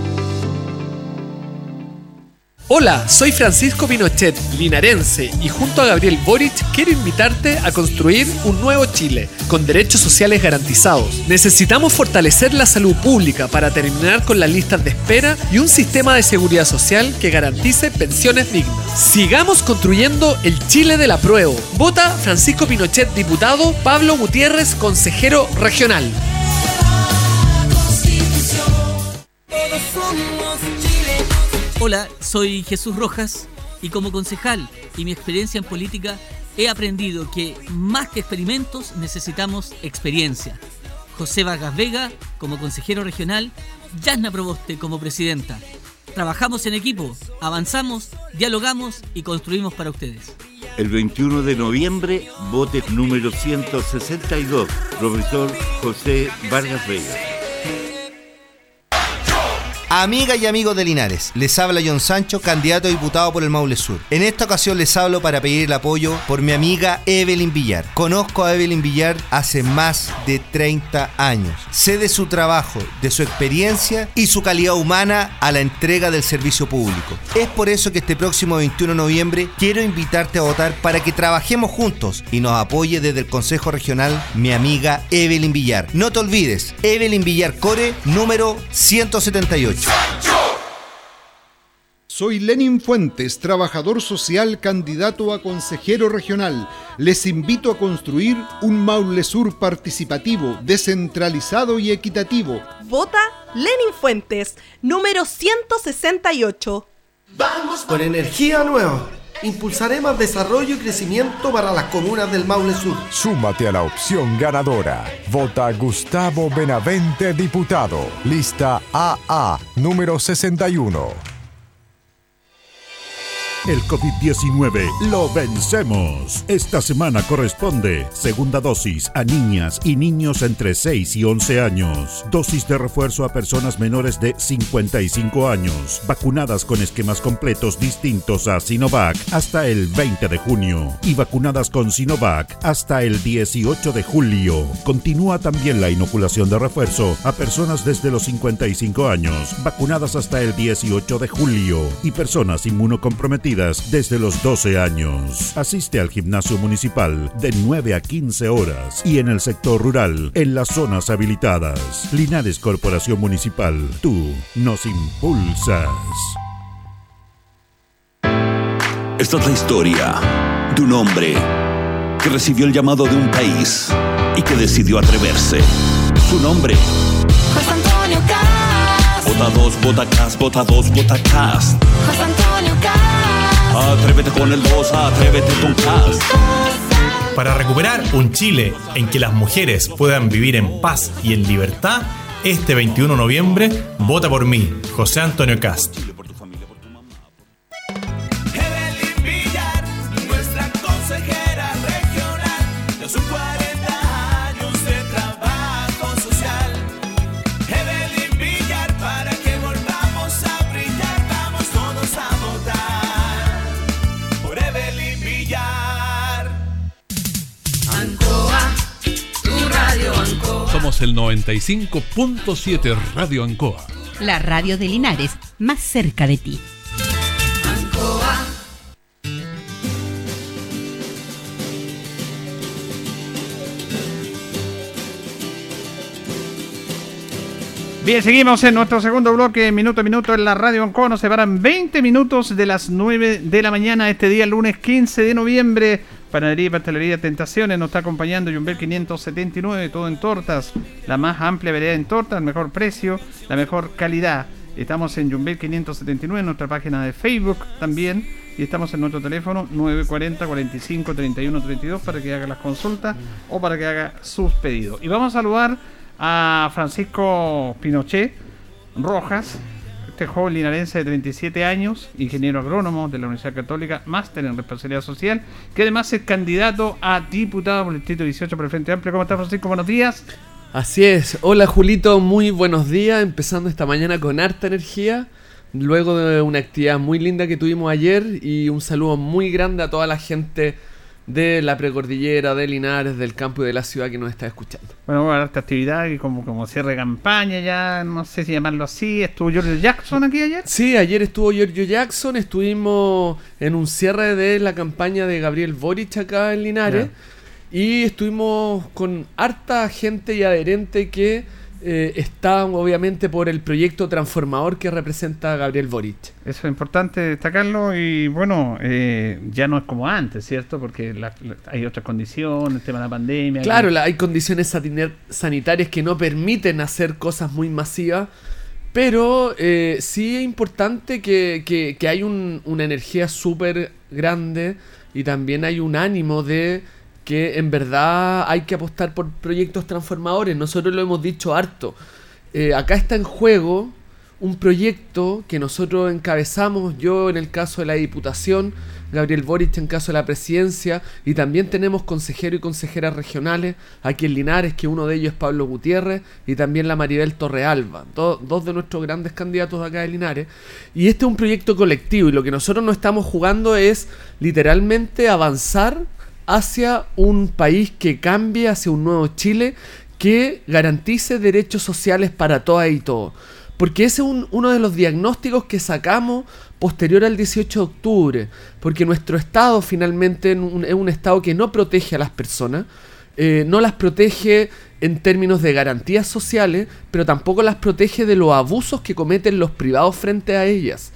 Speaker 18: Hola, soy Francisco Pinochet, linarense, y junto a Gabriel Boric quiero invitarte a construir un nuevo Chile, con derechos sociales garantizados. Necesitamos fortalecer la salud pública para terminar con las listas de espera y un sistema de seguridad social que garantice pensiones dignas. Sigamos construyendo el Chile del apruebo. Vota Francisco Pinochet, diputado, Pablo Gutiérrez, consejero regional.
Speaker 19: Hola, soy Jesús Rojas y como concejal y mi experiencia en política he aprendido que más que experimentos necesitamos experiencia. José Vargas Vega como consejero regional, Yasna Proboste como presidenta. Trabajamos en equipo, avanzamos, dialogamos y construimos para ustedes.
Speaker 20: El 21 de noviembre, vote número 162, profesor José Vargas Vega.
Speaker 21: Amiga y amigos de Linares, les habla John Sancho, candidato a diputado por el Maule Sur. En esta ocasión les hablo para pedir el apoyo por mi amiga Evelyn Villar. Conozco a Evelyn Villar hace más de 30 años. Sé de su trabajo, de su experiencia y su calidad humana a la entrega del servicio público. Es por eso que este próximo 21 de noviembre quiero invitarte a votar para que trabajemos juntos y nos apoye desde el Consejo Regional mi amiga Evelyn Villar. No te olvides, Evelyn Villar Core, número 178.
Speaker 22: Soy Lenin Fuentes, trabajador social, candidato a consejero regional. Les invito a construir un Maule Sur participativo, descentralizado y equitativo.
Speaker 23: Vota Lenin Fuentes, número 168.
Speaker 24: Vamos con energía nueva. Impulsaremos desarrollo y crecimiento para las comunas del Maule Sur.
Speaker 25: Súmate a la opción ganadora. Vota Gustavo Benavente, diputado. Lista AA, número 61.
Speaker 26: El COVID-19 lo vencemos. Esta semana corresponde segunda dosis a niñas y niños entre 6 y 11 años. Dosis de refuerzo a personas menores de 55 años, vacunadas con esquemas completos distintos a Sinovac hasta el 20 de junio y vacunadas con Sinovac hasta el 18 de julio. Continúa también la inoculación de refuerzo a personas desde los 55 años, vacunadas hasta el 18 de julio y personas inmunocomprometidas desde los 12 años. Asiste al gimnasio municipal de 9 a 15 horas y en el sector rural, en las zonas habilitadas. Linares Corporación Municipal, tú nos impulsas.
Speaker 27: Esta es la historia de un hombre que recibió el llamado de un país y que decidió atreverse. Su nombre.
Speaker 5: José Antonio Cast.
Speaker 27: Vota 2, vota Cast, vota 2, vota Cast.
Speaker 5: José.
Speaker 27: Atrévete con el 2, atrévete con Cast.
Speaker 28: Para recuperar un Chile en que las mujeres puedan vivir en paz y en libertad, este 21 de noviembre, vota por mí, José Antonio Cast.
Speaker 16: El 95.7 Radio Ancoa.
Speaker 29: La radio de Linares, más cerca de ti.
Speaker 30: Ancoa.
Speaker 2: Bien, seguimos en nuestro segundo bloque, minuto a minuto en la radio Ancoa. Nos separan 20 minutos de las 9 de la mañana este día, lunes 15 de noviembre. Panadería y Pastelería Tentaciones nos está acompañando Jumbel 579, todo en tortas. La más amplia variedad en tortas, el mejor precio, la mejor calidad. Estamos en Jumbel 579, en nuestra página de Facebook también. Y estamos en nuestro teléfono 940 45 31 32 para que haga las consultas o para que haga sus pedidos. Y vamos a saludar a Francisco Pinochet Rojas, este joven linarense de 37 años, ingeniero agrónomo de la Universidad Católica, máster en responsabilidad social, que además es candidato a diputado por el distrito 18 por el Frente Amplio. ¿Cómo está Francisco? Buenos días.
Speaker 31: Así es. Hola Julito, muy buenos días. Empezando esta mañana con harta energía. Luego de una actividad muy linda que tuvimos ayer y un saludo muy grande a toda la gente de la precordillera, de Linares, del campo y de la ciudad que nos está escuchando.
Speaker 2: Bueno, vamos a esta actividad y como, como cierre de campaña ya, no sé si llamarlo así. ¿Estuvo Giorgio Jackson aquí ayer?
Speaker 31: Sí, ayer estuvo Giorgio Jackson, estuvimos en un cierre de la campaña de Gabriel Boric acá en Linares y estuvimos con harta gente y adherente que eh, está obviamente por el proyecto transformador que representa Gabriel Boric.
Speaker 2: Eso es importante destacarlo y bueno, eh, ya no es como antes, ¿cierto? Porque la- la- hay otras condiciones, el tema de la pandemia.
Speaker 31: Claro, la- hay condiciones sanitarias que no permiten hacer cosas muy masivas, pero eh, sí es importante que, que- que hay un- una energía súper grande y también hay un ánimo de que en verdad hay que apostar por proyectos transformadores. Nosotros lo hemos dicho harto. Eh, acá está en juego un proyecto que nosotros encabezamos, yo en el caso de la Diputación, Gabriel Boric en caso de la Presidencia, y también tenemos consejeros y consejeras regionales aquí en Linares, que uno de ellos es Pablo Gutiérrez, y también la Maribel Torrealba, do- dos de nuestros grandes candidatos de acá de Linares. Y este es un proyecto colectivo, y lo que nosotros no estamos jugando es literalmente avanzar hacia un país que cambie, hacia un nuevo Chile, que garantice derechos sociales para todas y todos. Porque ese es un- uno de los diagnósticos que sacamos posterior al 18 de octubre. Porque nuestro Estado finalmente es un, es un Estado que no protege a las personas, eh, no las protege en términos de garantías sociales, pero tampoco las protege de los abusos que cometen los privados frente a ellas.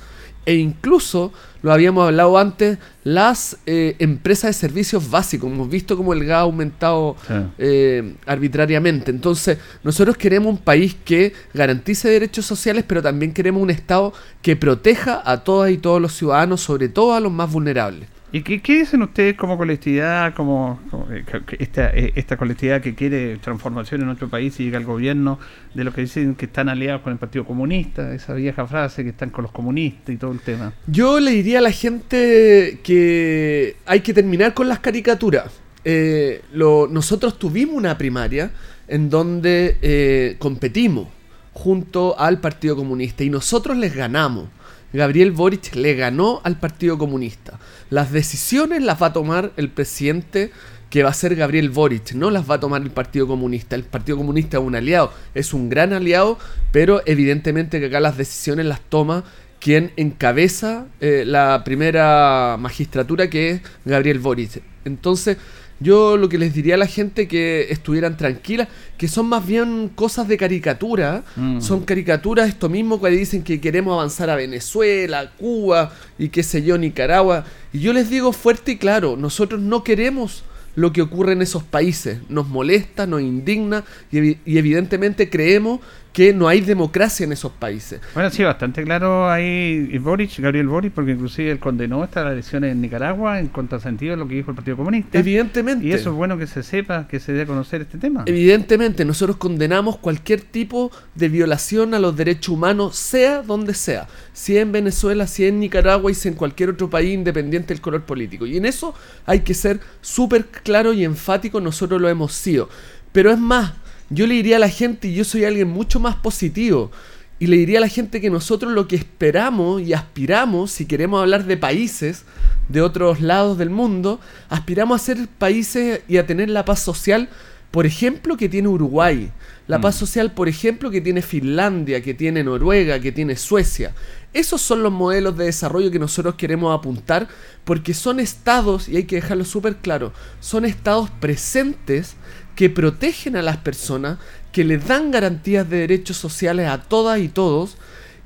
Speaker 31: E incluso, lo habíamos hablado antes, las eh, empresas de servicios básicos. Hemos visto cómo el gas ha aumentado eh, arbitrariamente. Entonces, nosotros queremos un país que garantice derechos sociales, pero también queremos un Estado que proteja a todas y todos los ciudadanos, sobre todo a los más vulnerables.
Speaker 2: ¿Y qué, dicen ustedes como colectividad, como, eh, eh, esta colectividad que quiere transformación en nuestro país y llega al gobierno, de los que dicen que están aliados con el Partido Comunista, esa vieja frase que están con los comunistas y todo el tema?
Speaker 31: Yo le diría a la gente que hay que terminar con las caricaturas. Eh, nosotros tuvimos una primaria en donde competimos junto al Partido Comunista y nosotros les ganamos. Gabriel Boric le ganó al Partido Comunista. Las decisiones las va a tomar el presidente que va a ser Gabriel Boric, no las va a tomar el Partido Comunista. El Partido Comunista es un aliado, es un gran aliado, pero evidentemente que acá las decisiones las toma quien encabeza eh, la primera magistratura que es Gabriel Boric. Entonces, yo lo que les diría a la gente que estuvieran tranquilas, que son más bien cosas de caricatura,
Speaker 2: Mm.
Speaker 31: son caricaturas esto mismo que dicen que queremos avanzar a Venezuela, Cuba y qué sé yo, Nicaragua. Y yo les digo fuerte y claro, nosotros no queremos lo que ocurre en esos países. Nos molesta, nos indigna y, evi- y evidentemente creemos que no hay democracia en esos países.
Speaker 2: Bueno, sí, bastante claro ahí Boric, Gabriel Boric, porque inclusive él condenó estas elecciones en Nicaragua en contrasentido de lo que dijo el Partido Comunista.
Speaker 31: Evidentemente.
Speaker 2: Y eso es bueno que se sepa, que se dé a conocer este tema.
Speaker 31: Evidentemente, nosotros condenamos cualquier tipo de violación a los derechos humanos, sea donde sea. Si es en Venezuela, si en Nicaragua y si en cualquier otro país independiente del color político. Y en eso hay que ser súper claro y enfático, nosotros lo hemos sido. Pero es más, yo le diría a la gente, y yo soy alguien mucho más positivo, y le diría a la gente que nosotros lo que esperamos y aspiramos, si queremos hablar de países, de otros lados del mundo, aspiramos a ser países y a tener la paz social, por ejemplo, que tiene Uruguay. La paz social, por ejemplo, que tiene Finlandia, que tiene Noruega, que tiene Suecia. Esos son los modelos de desarrollo que nosotros queremos apuntar porque son estados, y hay que dejarlo súper claro, son estados presentes que protegen a las personas, que les dan garantías de derechos sociales a todas y todos,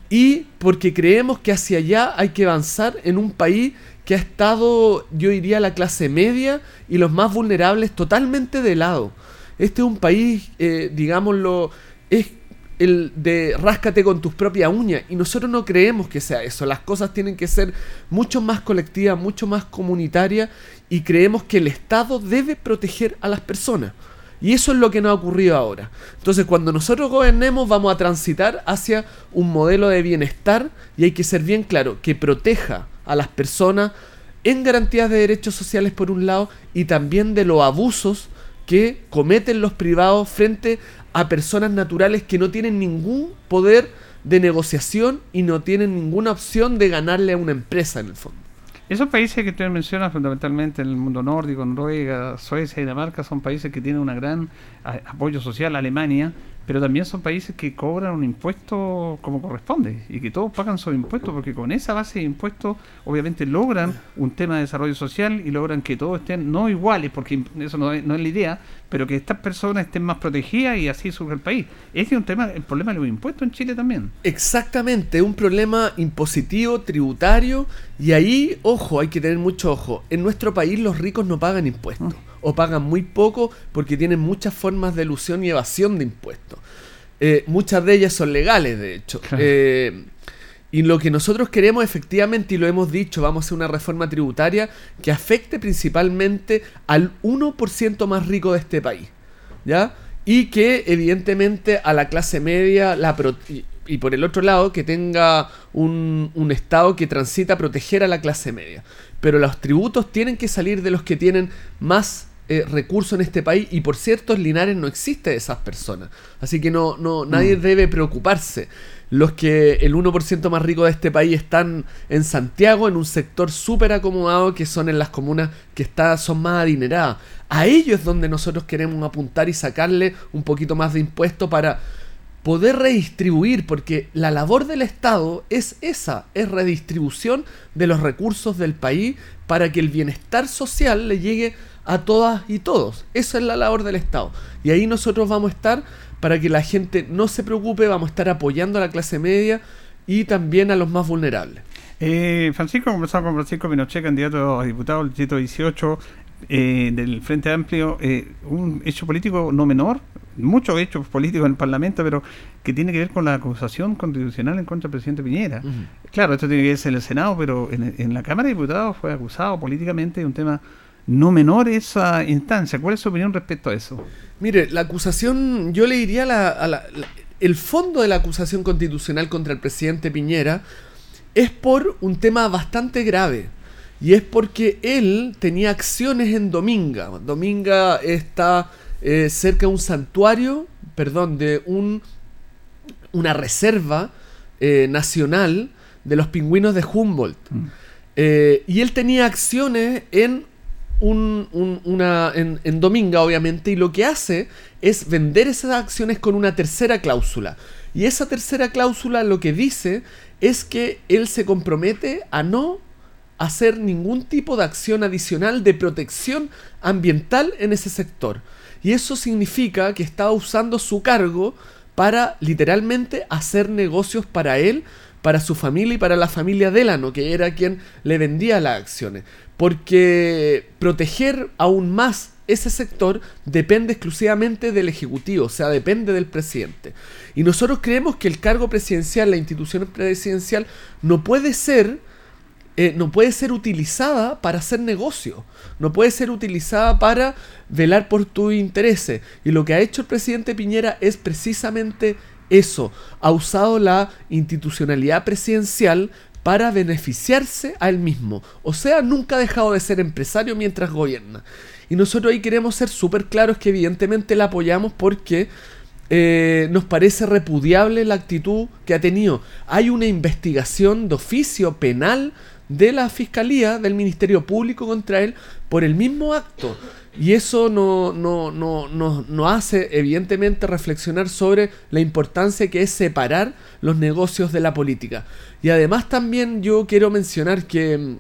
Speaker 31: y porque creemos que hacia allá hay que avanzar en un país que ha estado, yo diría, la clase media y los más vulnerables totalmente de lado. Este es un país, eh, digámoslo, es el de ráscate con tus propias uñas. Y nosotros no creemos que sea eso. Las cosas tienen que ser mucho más colectivas, mucho más comunitarias. Y creemos que el Estado debe proteger a las personas. Y eso es lo que nos ha ocurrido ahora. Entonces, cuando nosotros gobernemos, vamos a transitar hacia un modelo de bienestar. Y hay que ser bien claro, que proteja a las personas en garantías de derechos sociales por un lado y también de los abusos que cometen los privados frente a personas naturales que no tienen ningún poder de negociación y no tienen ninguna opción de ganarle a una empresa en el fondo.
Speaker 32: Esos países que usted menciona fundamentalmente en el mundo nórdico, Noruega, Suecia y Dinamarca, son países que tienen un gran a- apoyo social. Alemania pero también son países que cobran un impuesto como corresponde y que todos pagan sus impuestos porque con esa base de impuestos obviamente logran un tema de desarrollo social y logran que todos estén no iguales porque eso no es, no es la idea pero que estas personas estén más protegidas y así surge el país. Ese es un tema el problema de los impuestos en Chile también.
Speaker 31: Exactamente, un problema impositivo, tributario, y ahí, ojo, hay que tener mucho ojo. En nuestro país los ricos no pagan impuestos, o pagan muy poco porque tienen muchas formas de ilusión y evasión de impuestos. Eh, muchas de ellas son legales, de hecho. Eh, y lo que nosotros queremos efectivamente, y lo hemos dicho, vamos a hacer una reforma tributaria que afecte principalmente al 1% más rico de este país. ¿Ya? Y que evidentemente a la clase media la y por el otro lado que tenga un, un Estado que transita a proteger a la clase media. Pero los tributos tienen que salir de los que tienen más eh, recursos en este país y por cierto en Linares no existe esas personas. Así que no, no, nadie debe preocuparse. Los que el 1% más rico de este país están en Santiago, en un sector súper acomodado, que son en las comunas que está, son más adineradas. A ellos es donde nosotros queremos apuntar y sacarle un poquito más de impuesto para poder redistribuir, porque la labor del Estado es esa, es redistribución de los recursos del país para que el bienestar social le llegue a todas y todos. Esa es la labor del Estado. Y ahí nosotros vamos a estar para que la gente no se preocupe, vamos a estar apoyando a la clase media y también a los más vulnerables.
Speaker 32: Eh, Francisco, conversamos con Francisco Pinochet, candidato a diputado del distrito 18 eh, del Frente Amplio. eh, un hecho político no menor, muchos hechos políticos en el Parlamento, pero que tiene que ver con la acusación constitucional en contra del presidente Piñera. Claro, esto tiene que verse en el Senado, pero en, en la Cámara de Diputados fue acusado políticamente de un tema no menor esa instancia. ¿Cuál es su opinión respecto a eso?
Speaker 31: Mire, la acusación, yo le diría la, a la- la- el fondo de la acusación constitucional contra el presidente Piñera es por un tema bastante grave. Y es porque él tenía acciones en Dominga. Dominga está eh, cerca de un santuario, perdón, de un, una reserva eh, nacional de los pingüinos de Humboldt. Eh, y él tenía acciones en un- un- una, en, Dominga, obviamente, y lo que hace es vender esas acciones con una tercera cláusula. Y esa tercera cláusula lo que dice es que él se compromete a no hacer ningún tipo de acción adicional de protección ambiental en ese sector. Y eso significa que estaba usando su cargo para literalmente hacer negocios para él, para su familia y para la familia Delano, que era quien le vendía las acciones. Porque proteger aún más ese sector depende exclusivamente del Ejecutivo, o sea, depende del presidente. Y nosotros creemos que el cargo presidencial, la institución presidencial, no puede ser eh, no puede ser utilizada para hacer negocio, no puede ser utilizada para velar por tus intereses. Y lo que ha hecho el presidente Piñera es precisamente eso, ha usado la institucionalidad presidencial para beneficiarse a él mismo. O sea, nunca ha dejado de ser empresario mientras gobierna. Y nosotros ahí queremos ser súper claros que evidentemente la apoyamos porque eh, nos parece repudiable la actitud que ha tenido. Hay una investigación de oficio penal de la Fiscalía, del Ministerio Público contra él, por el mismo acto. Y eso no, no, no, no, no hace evidentemente reflexionar sobre la importancia que es separar los negocios de la política. Y además también yo quiero mencionar que mm,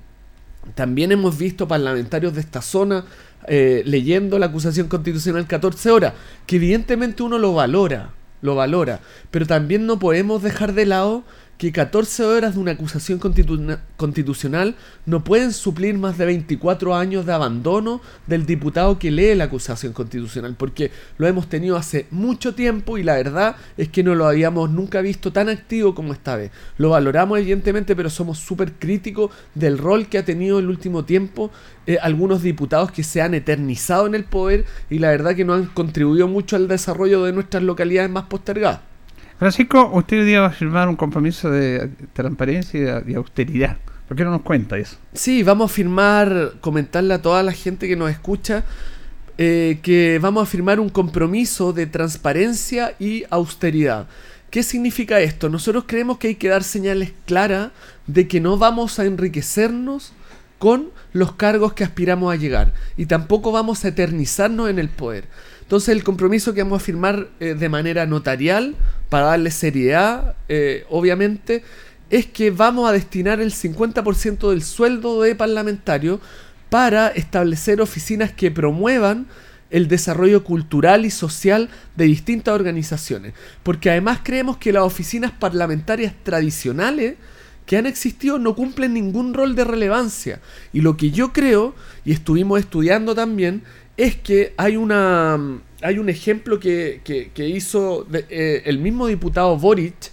Speaker 31: también hemos visto parlamentarios de esta zona eh, leyendo la acusación constitucional 14 horas, que evidentemente uno lo valora, lo valora, pero también no podemos dejar de lado que 14 horas de una acusación constitu- constitucional no pueden suplir más de 24 años de abandono del diputado que lee la acusación constitucional, porque lo hemos tenido hace mucho tiempo y la verdad es que no lo habíamos nunca visto tan activo como esta vez. Lo valoramos evidentemente, pero somos súper críticos del rol que ha tenido en el último tiempo eh, algunos diputados que se han eternizado en el poder y la verdad que no han contribuido mucho al desarrollo de nuestras localidades más postergadas.
Speaker 32: Francisco, usted hoy día va a firmar un compromiso de transparencia y austeridad. ¿Por qué no nos cuenta eso?
Speaker 31: Sí, vamos a firmar, comentarle a toda la gente que nos escucha eh, que vamos a firmar un compromiso de transparencia y austeridad. ¿Qué significa esto? Nosotros creemos que hay que dar señales claras de que no vamos a enriquecernos con los cargos que aspiramos a llegar y tampoco vamos a eternizarnos en el poder. Entonces el compromiso que vamos a firmar eh, de manera notarial, para darle seriedad, eh, obviamente, es que vamos a destinar el 50% del sueldo de parlamentario para establecer oficinas que promuevan el desarrollo cultural y social de distintas organizaciones. Porque además creemos que las oficinas parlamentarias tradicionales que han existido no cumplen ningún rol de relevancia. Y lo que yo creo, y estuvimos estudiando también, es que hay una hay un ejemplo que, que- hizo eh, el mismo diputado Boric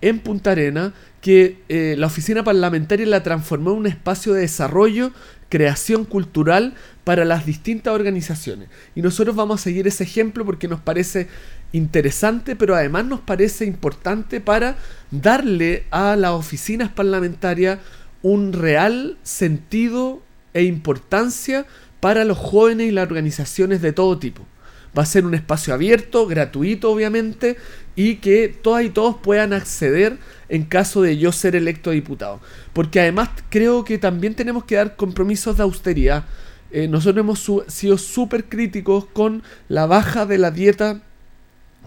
Speaker 31: en Punta Arena, que eh, la oficina parlamentaria la transformó en un espacio de desarrollo, creación cultural para las distintas organizaciones. Y nosotros vamos a seguir ese ejemplo porque nos parece interesante, pero además nos parece importante para darle a las oficinas parlamentarias un real sentido e importancia para los jóvenes y las organizaciones de todo tipo. Va a ser un espacio abierto, gratuito obviamente, y que todas y todos puedan acceder en caso de yo ser electo diputado. Porque además creo que también tenemos que dar compromisos de austeridad. Eh, nosotros hemos sido súper críticos con la baja de la dieta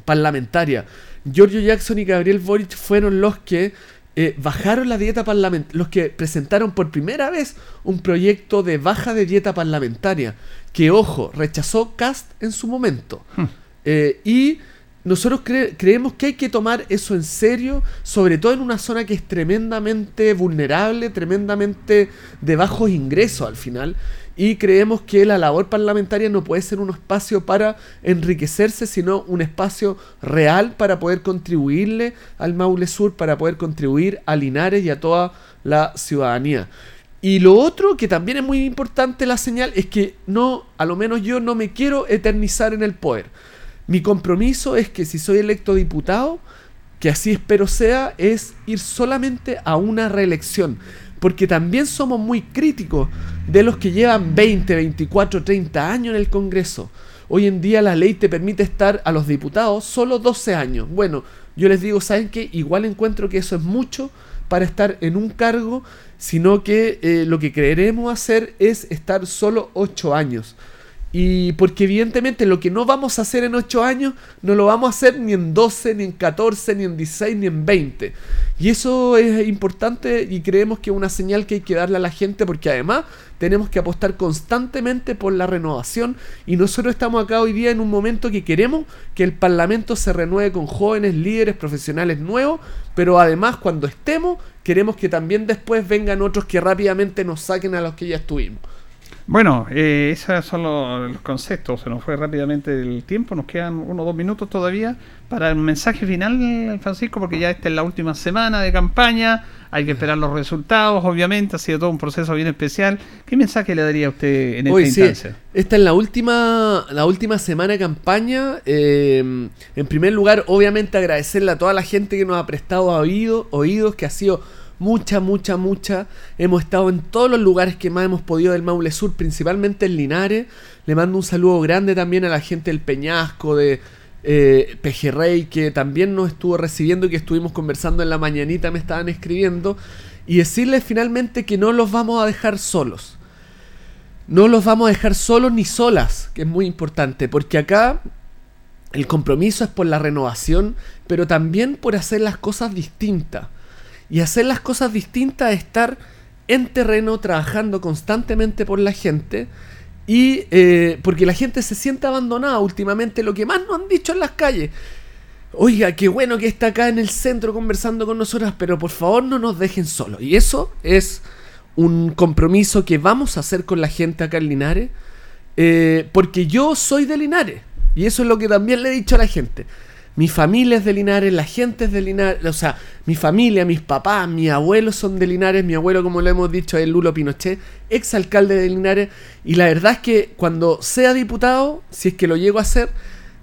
Speaker 31: parlamentaria. Giorgio Jackson y Gabriel Boric fueron los que eh, bajaron la dieta parlamentaria, los que presentaron por primera vez un proyecto de baja de dieta parlamentaria, que ojo, rechazó Cast en su momento. Eh, y nosotros cre- creemos que hay que tomar eso en serio, sobre todo en una zona que es tremendamente vulnerable, tremendamente de bajos ingresos al final. Y creemos que la labor parlamentaria no puede ser un espacio para enriquecerse, sino un espacio real para poder contribuirle al Maule Sur, para poder contribuir a Linares y a toda la ciudadanía. Y lo otro que también es muy importante la señal es que no, a lo menos yo no me quiero eternizar en el poder. Mi compromiso es que si soy electo diputado, que así espero sea, es ir solamente a una reelección. Porque también somos muy críticos de los que llevan 20, 24, 30 años en el Congreso. Hoy en día la ley te permite estar a los diputados solo 12 años. Bueno, yo les digo, ¿saben qué? Igual encuentro que eso es mucho para estar en un cargo, sino que eh, lo que queremos hacer es estar solo 8 años. Y porque evidentemente lo que no vamos a hacer en 8 años, no lo vamos a hacer ni en 12, ni en 14, ni en 16, ni en 20. Y eso es importante y creemos que es una señal que hay que darle a la gente porque además tenemos que apostar constantemente por la renovación y nosotros estamos acá hoy día en un momento que queremos que el Parlamento se renueve con jóvenes líderes profesionales nuevos, pero además cuando estemos queremos que también después vengan otros que rápidamente nos saquen a los que ya estuvimos.
Speaker 32: Bueno, eh, esos son los, los conceptos. Se nos fue rápidamente el tiempo. Nos quedan uno o dos minutos todavía para el mensaje final, Francisco, porque ya esta es la última semana de campaña. Hay que esperar los resultados, obviamente. Ha sido todo un proceso bien especial. ¿Qué mensaje le daría a usted en esta
Speaker 31: Hoy sí,
Speaker 32: instancia?
Speaker 31: esta es la última, la última semana de campaña. Eh, en primer lugar, obviamente agradecerle a toda la gente que nos ha prestado oído, oídos, que ha sido mucha, mucha, mucha. Hemos estado en todos los lugares que más hemos podido del Maule Sur, principalmente en Linares. Le mando un saludo grande también a la gente del Peñasco, de eh, Pejerrey, que también nos estuvo recibiendo y que estuvimos conversando en la mañanita, me estaban escribiendo. y decirles finalmente que no los vamos a dejar solos. No los vamos a dejar solos ni solas, que es muy importante, porque acá el compromiso es por la renovación, pero también por hacer las cosas distintas. Y hacer las cosas distintas es estar en terreno trabajando constantemente por la gente y eh, porque la gente se siente abandonada últimamente, lo que más nos han dicho en las calles. Oiga, qué bueno que está acá en el centro conversando con nosotras, pero por favor no nos dejen solos. Y eso es un compromiso que vamos a hacer con la gente acá en Linares, eh, porque yo soy de Linares. Y eso es lo que también le he dicho a la gente. Mi familia es de Linares, la gente es de Linares, o sea, mi familia, mis papás, mis abuelos son de Linares, mi abuelo, como lo hemos dicho, es Lulo Pinochet, ex alcalde de Linares, y la verdad es que cuando sea diputado, si es que lo llego a hacer,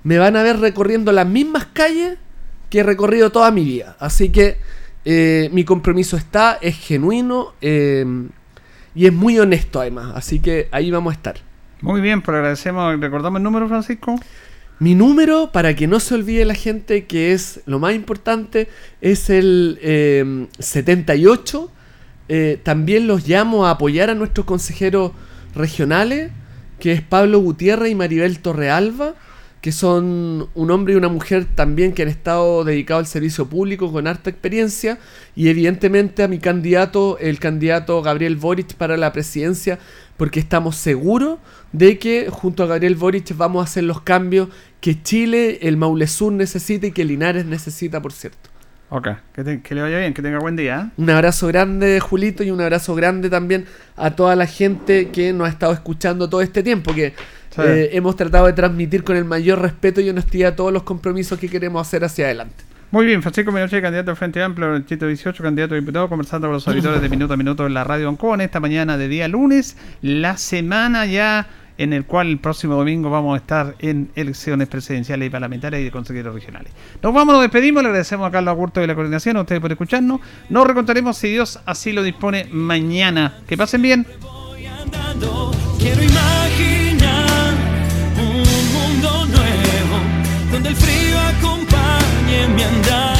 Speaker 31: me van a ver recorriendo las mismas calles que he recorrido toda mi vida. Así que eh, mi compromiso está, es genuino eh, y es muy honesto además, así que ahí vamos a estar.
Speaker 2: Muy bien, pues agradecemos. ¿Recordamos el número, Francisco?
Speaker 31: Mi número, para que no se olvide la gente, que es lo más importante, es el eh, 78. Eh, también los llamo a apoyar a nuestros consejeros regionales, que es Pablo Gutiérrez y Maribel Torrealba, que son un hombre y una mujer también que han estado dedicados al servicio público con harta experiencia, y evidentemente a mi candidato, el candidato Gabriel Boric para la presidencia, porque estamos seguros de que junto a Gabriel Boric vamos a hacer los cambios que Chile, el Maule Sur necesita y que Linares necesita, por cierto.
Speaker 2: Ok, que, te- que le vaya bien, que tenga buen día. ¿eh?
Speaker 31: Un abrazo grande, Julito, y un abrazo grande también a toda la gente que nos ha estado escuchando todo este tiempo, que
Speaker 2: Sí.
Speaker 31: eh, hemos tratado de transmitir con el mayor respeto y honestidad todos los compromisos que queremos hacer hacia adelante.
Speaker 2: Muy bien, Francisco Menoche, candidato al Frente Amplio, el Chito 18, candidato a diputado, conversando con los auditores de Minuto a Minuto en la Radio Ancón esta mañana de día lunes, la semana ya en el cual el próximo domingo vamos a estar en elecciones presidenciales y parlamentarias y de consejeros regionales. Nos vamos, nos despedimos, le agradecemos a Carlos Agurto de la coordinación, a ustedes por escucharnos. Nos recontaremos si Dios así lo dispone mañana. Que pasen bien.
Speaker 28: Quiero imaginar un mundo nuevo donde el frío acompañe mi andar.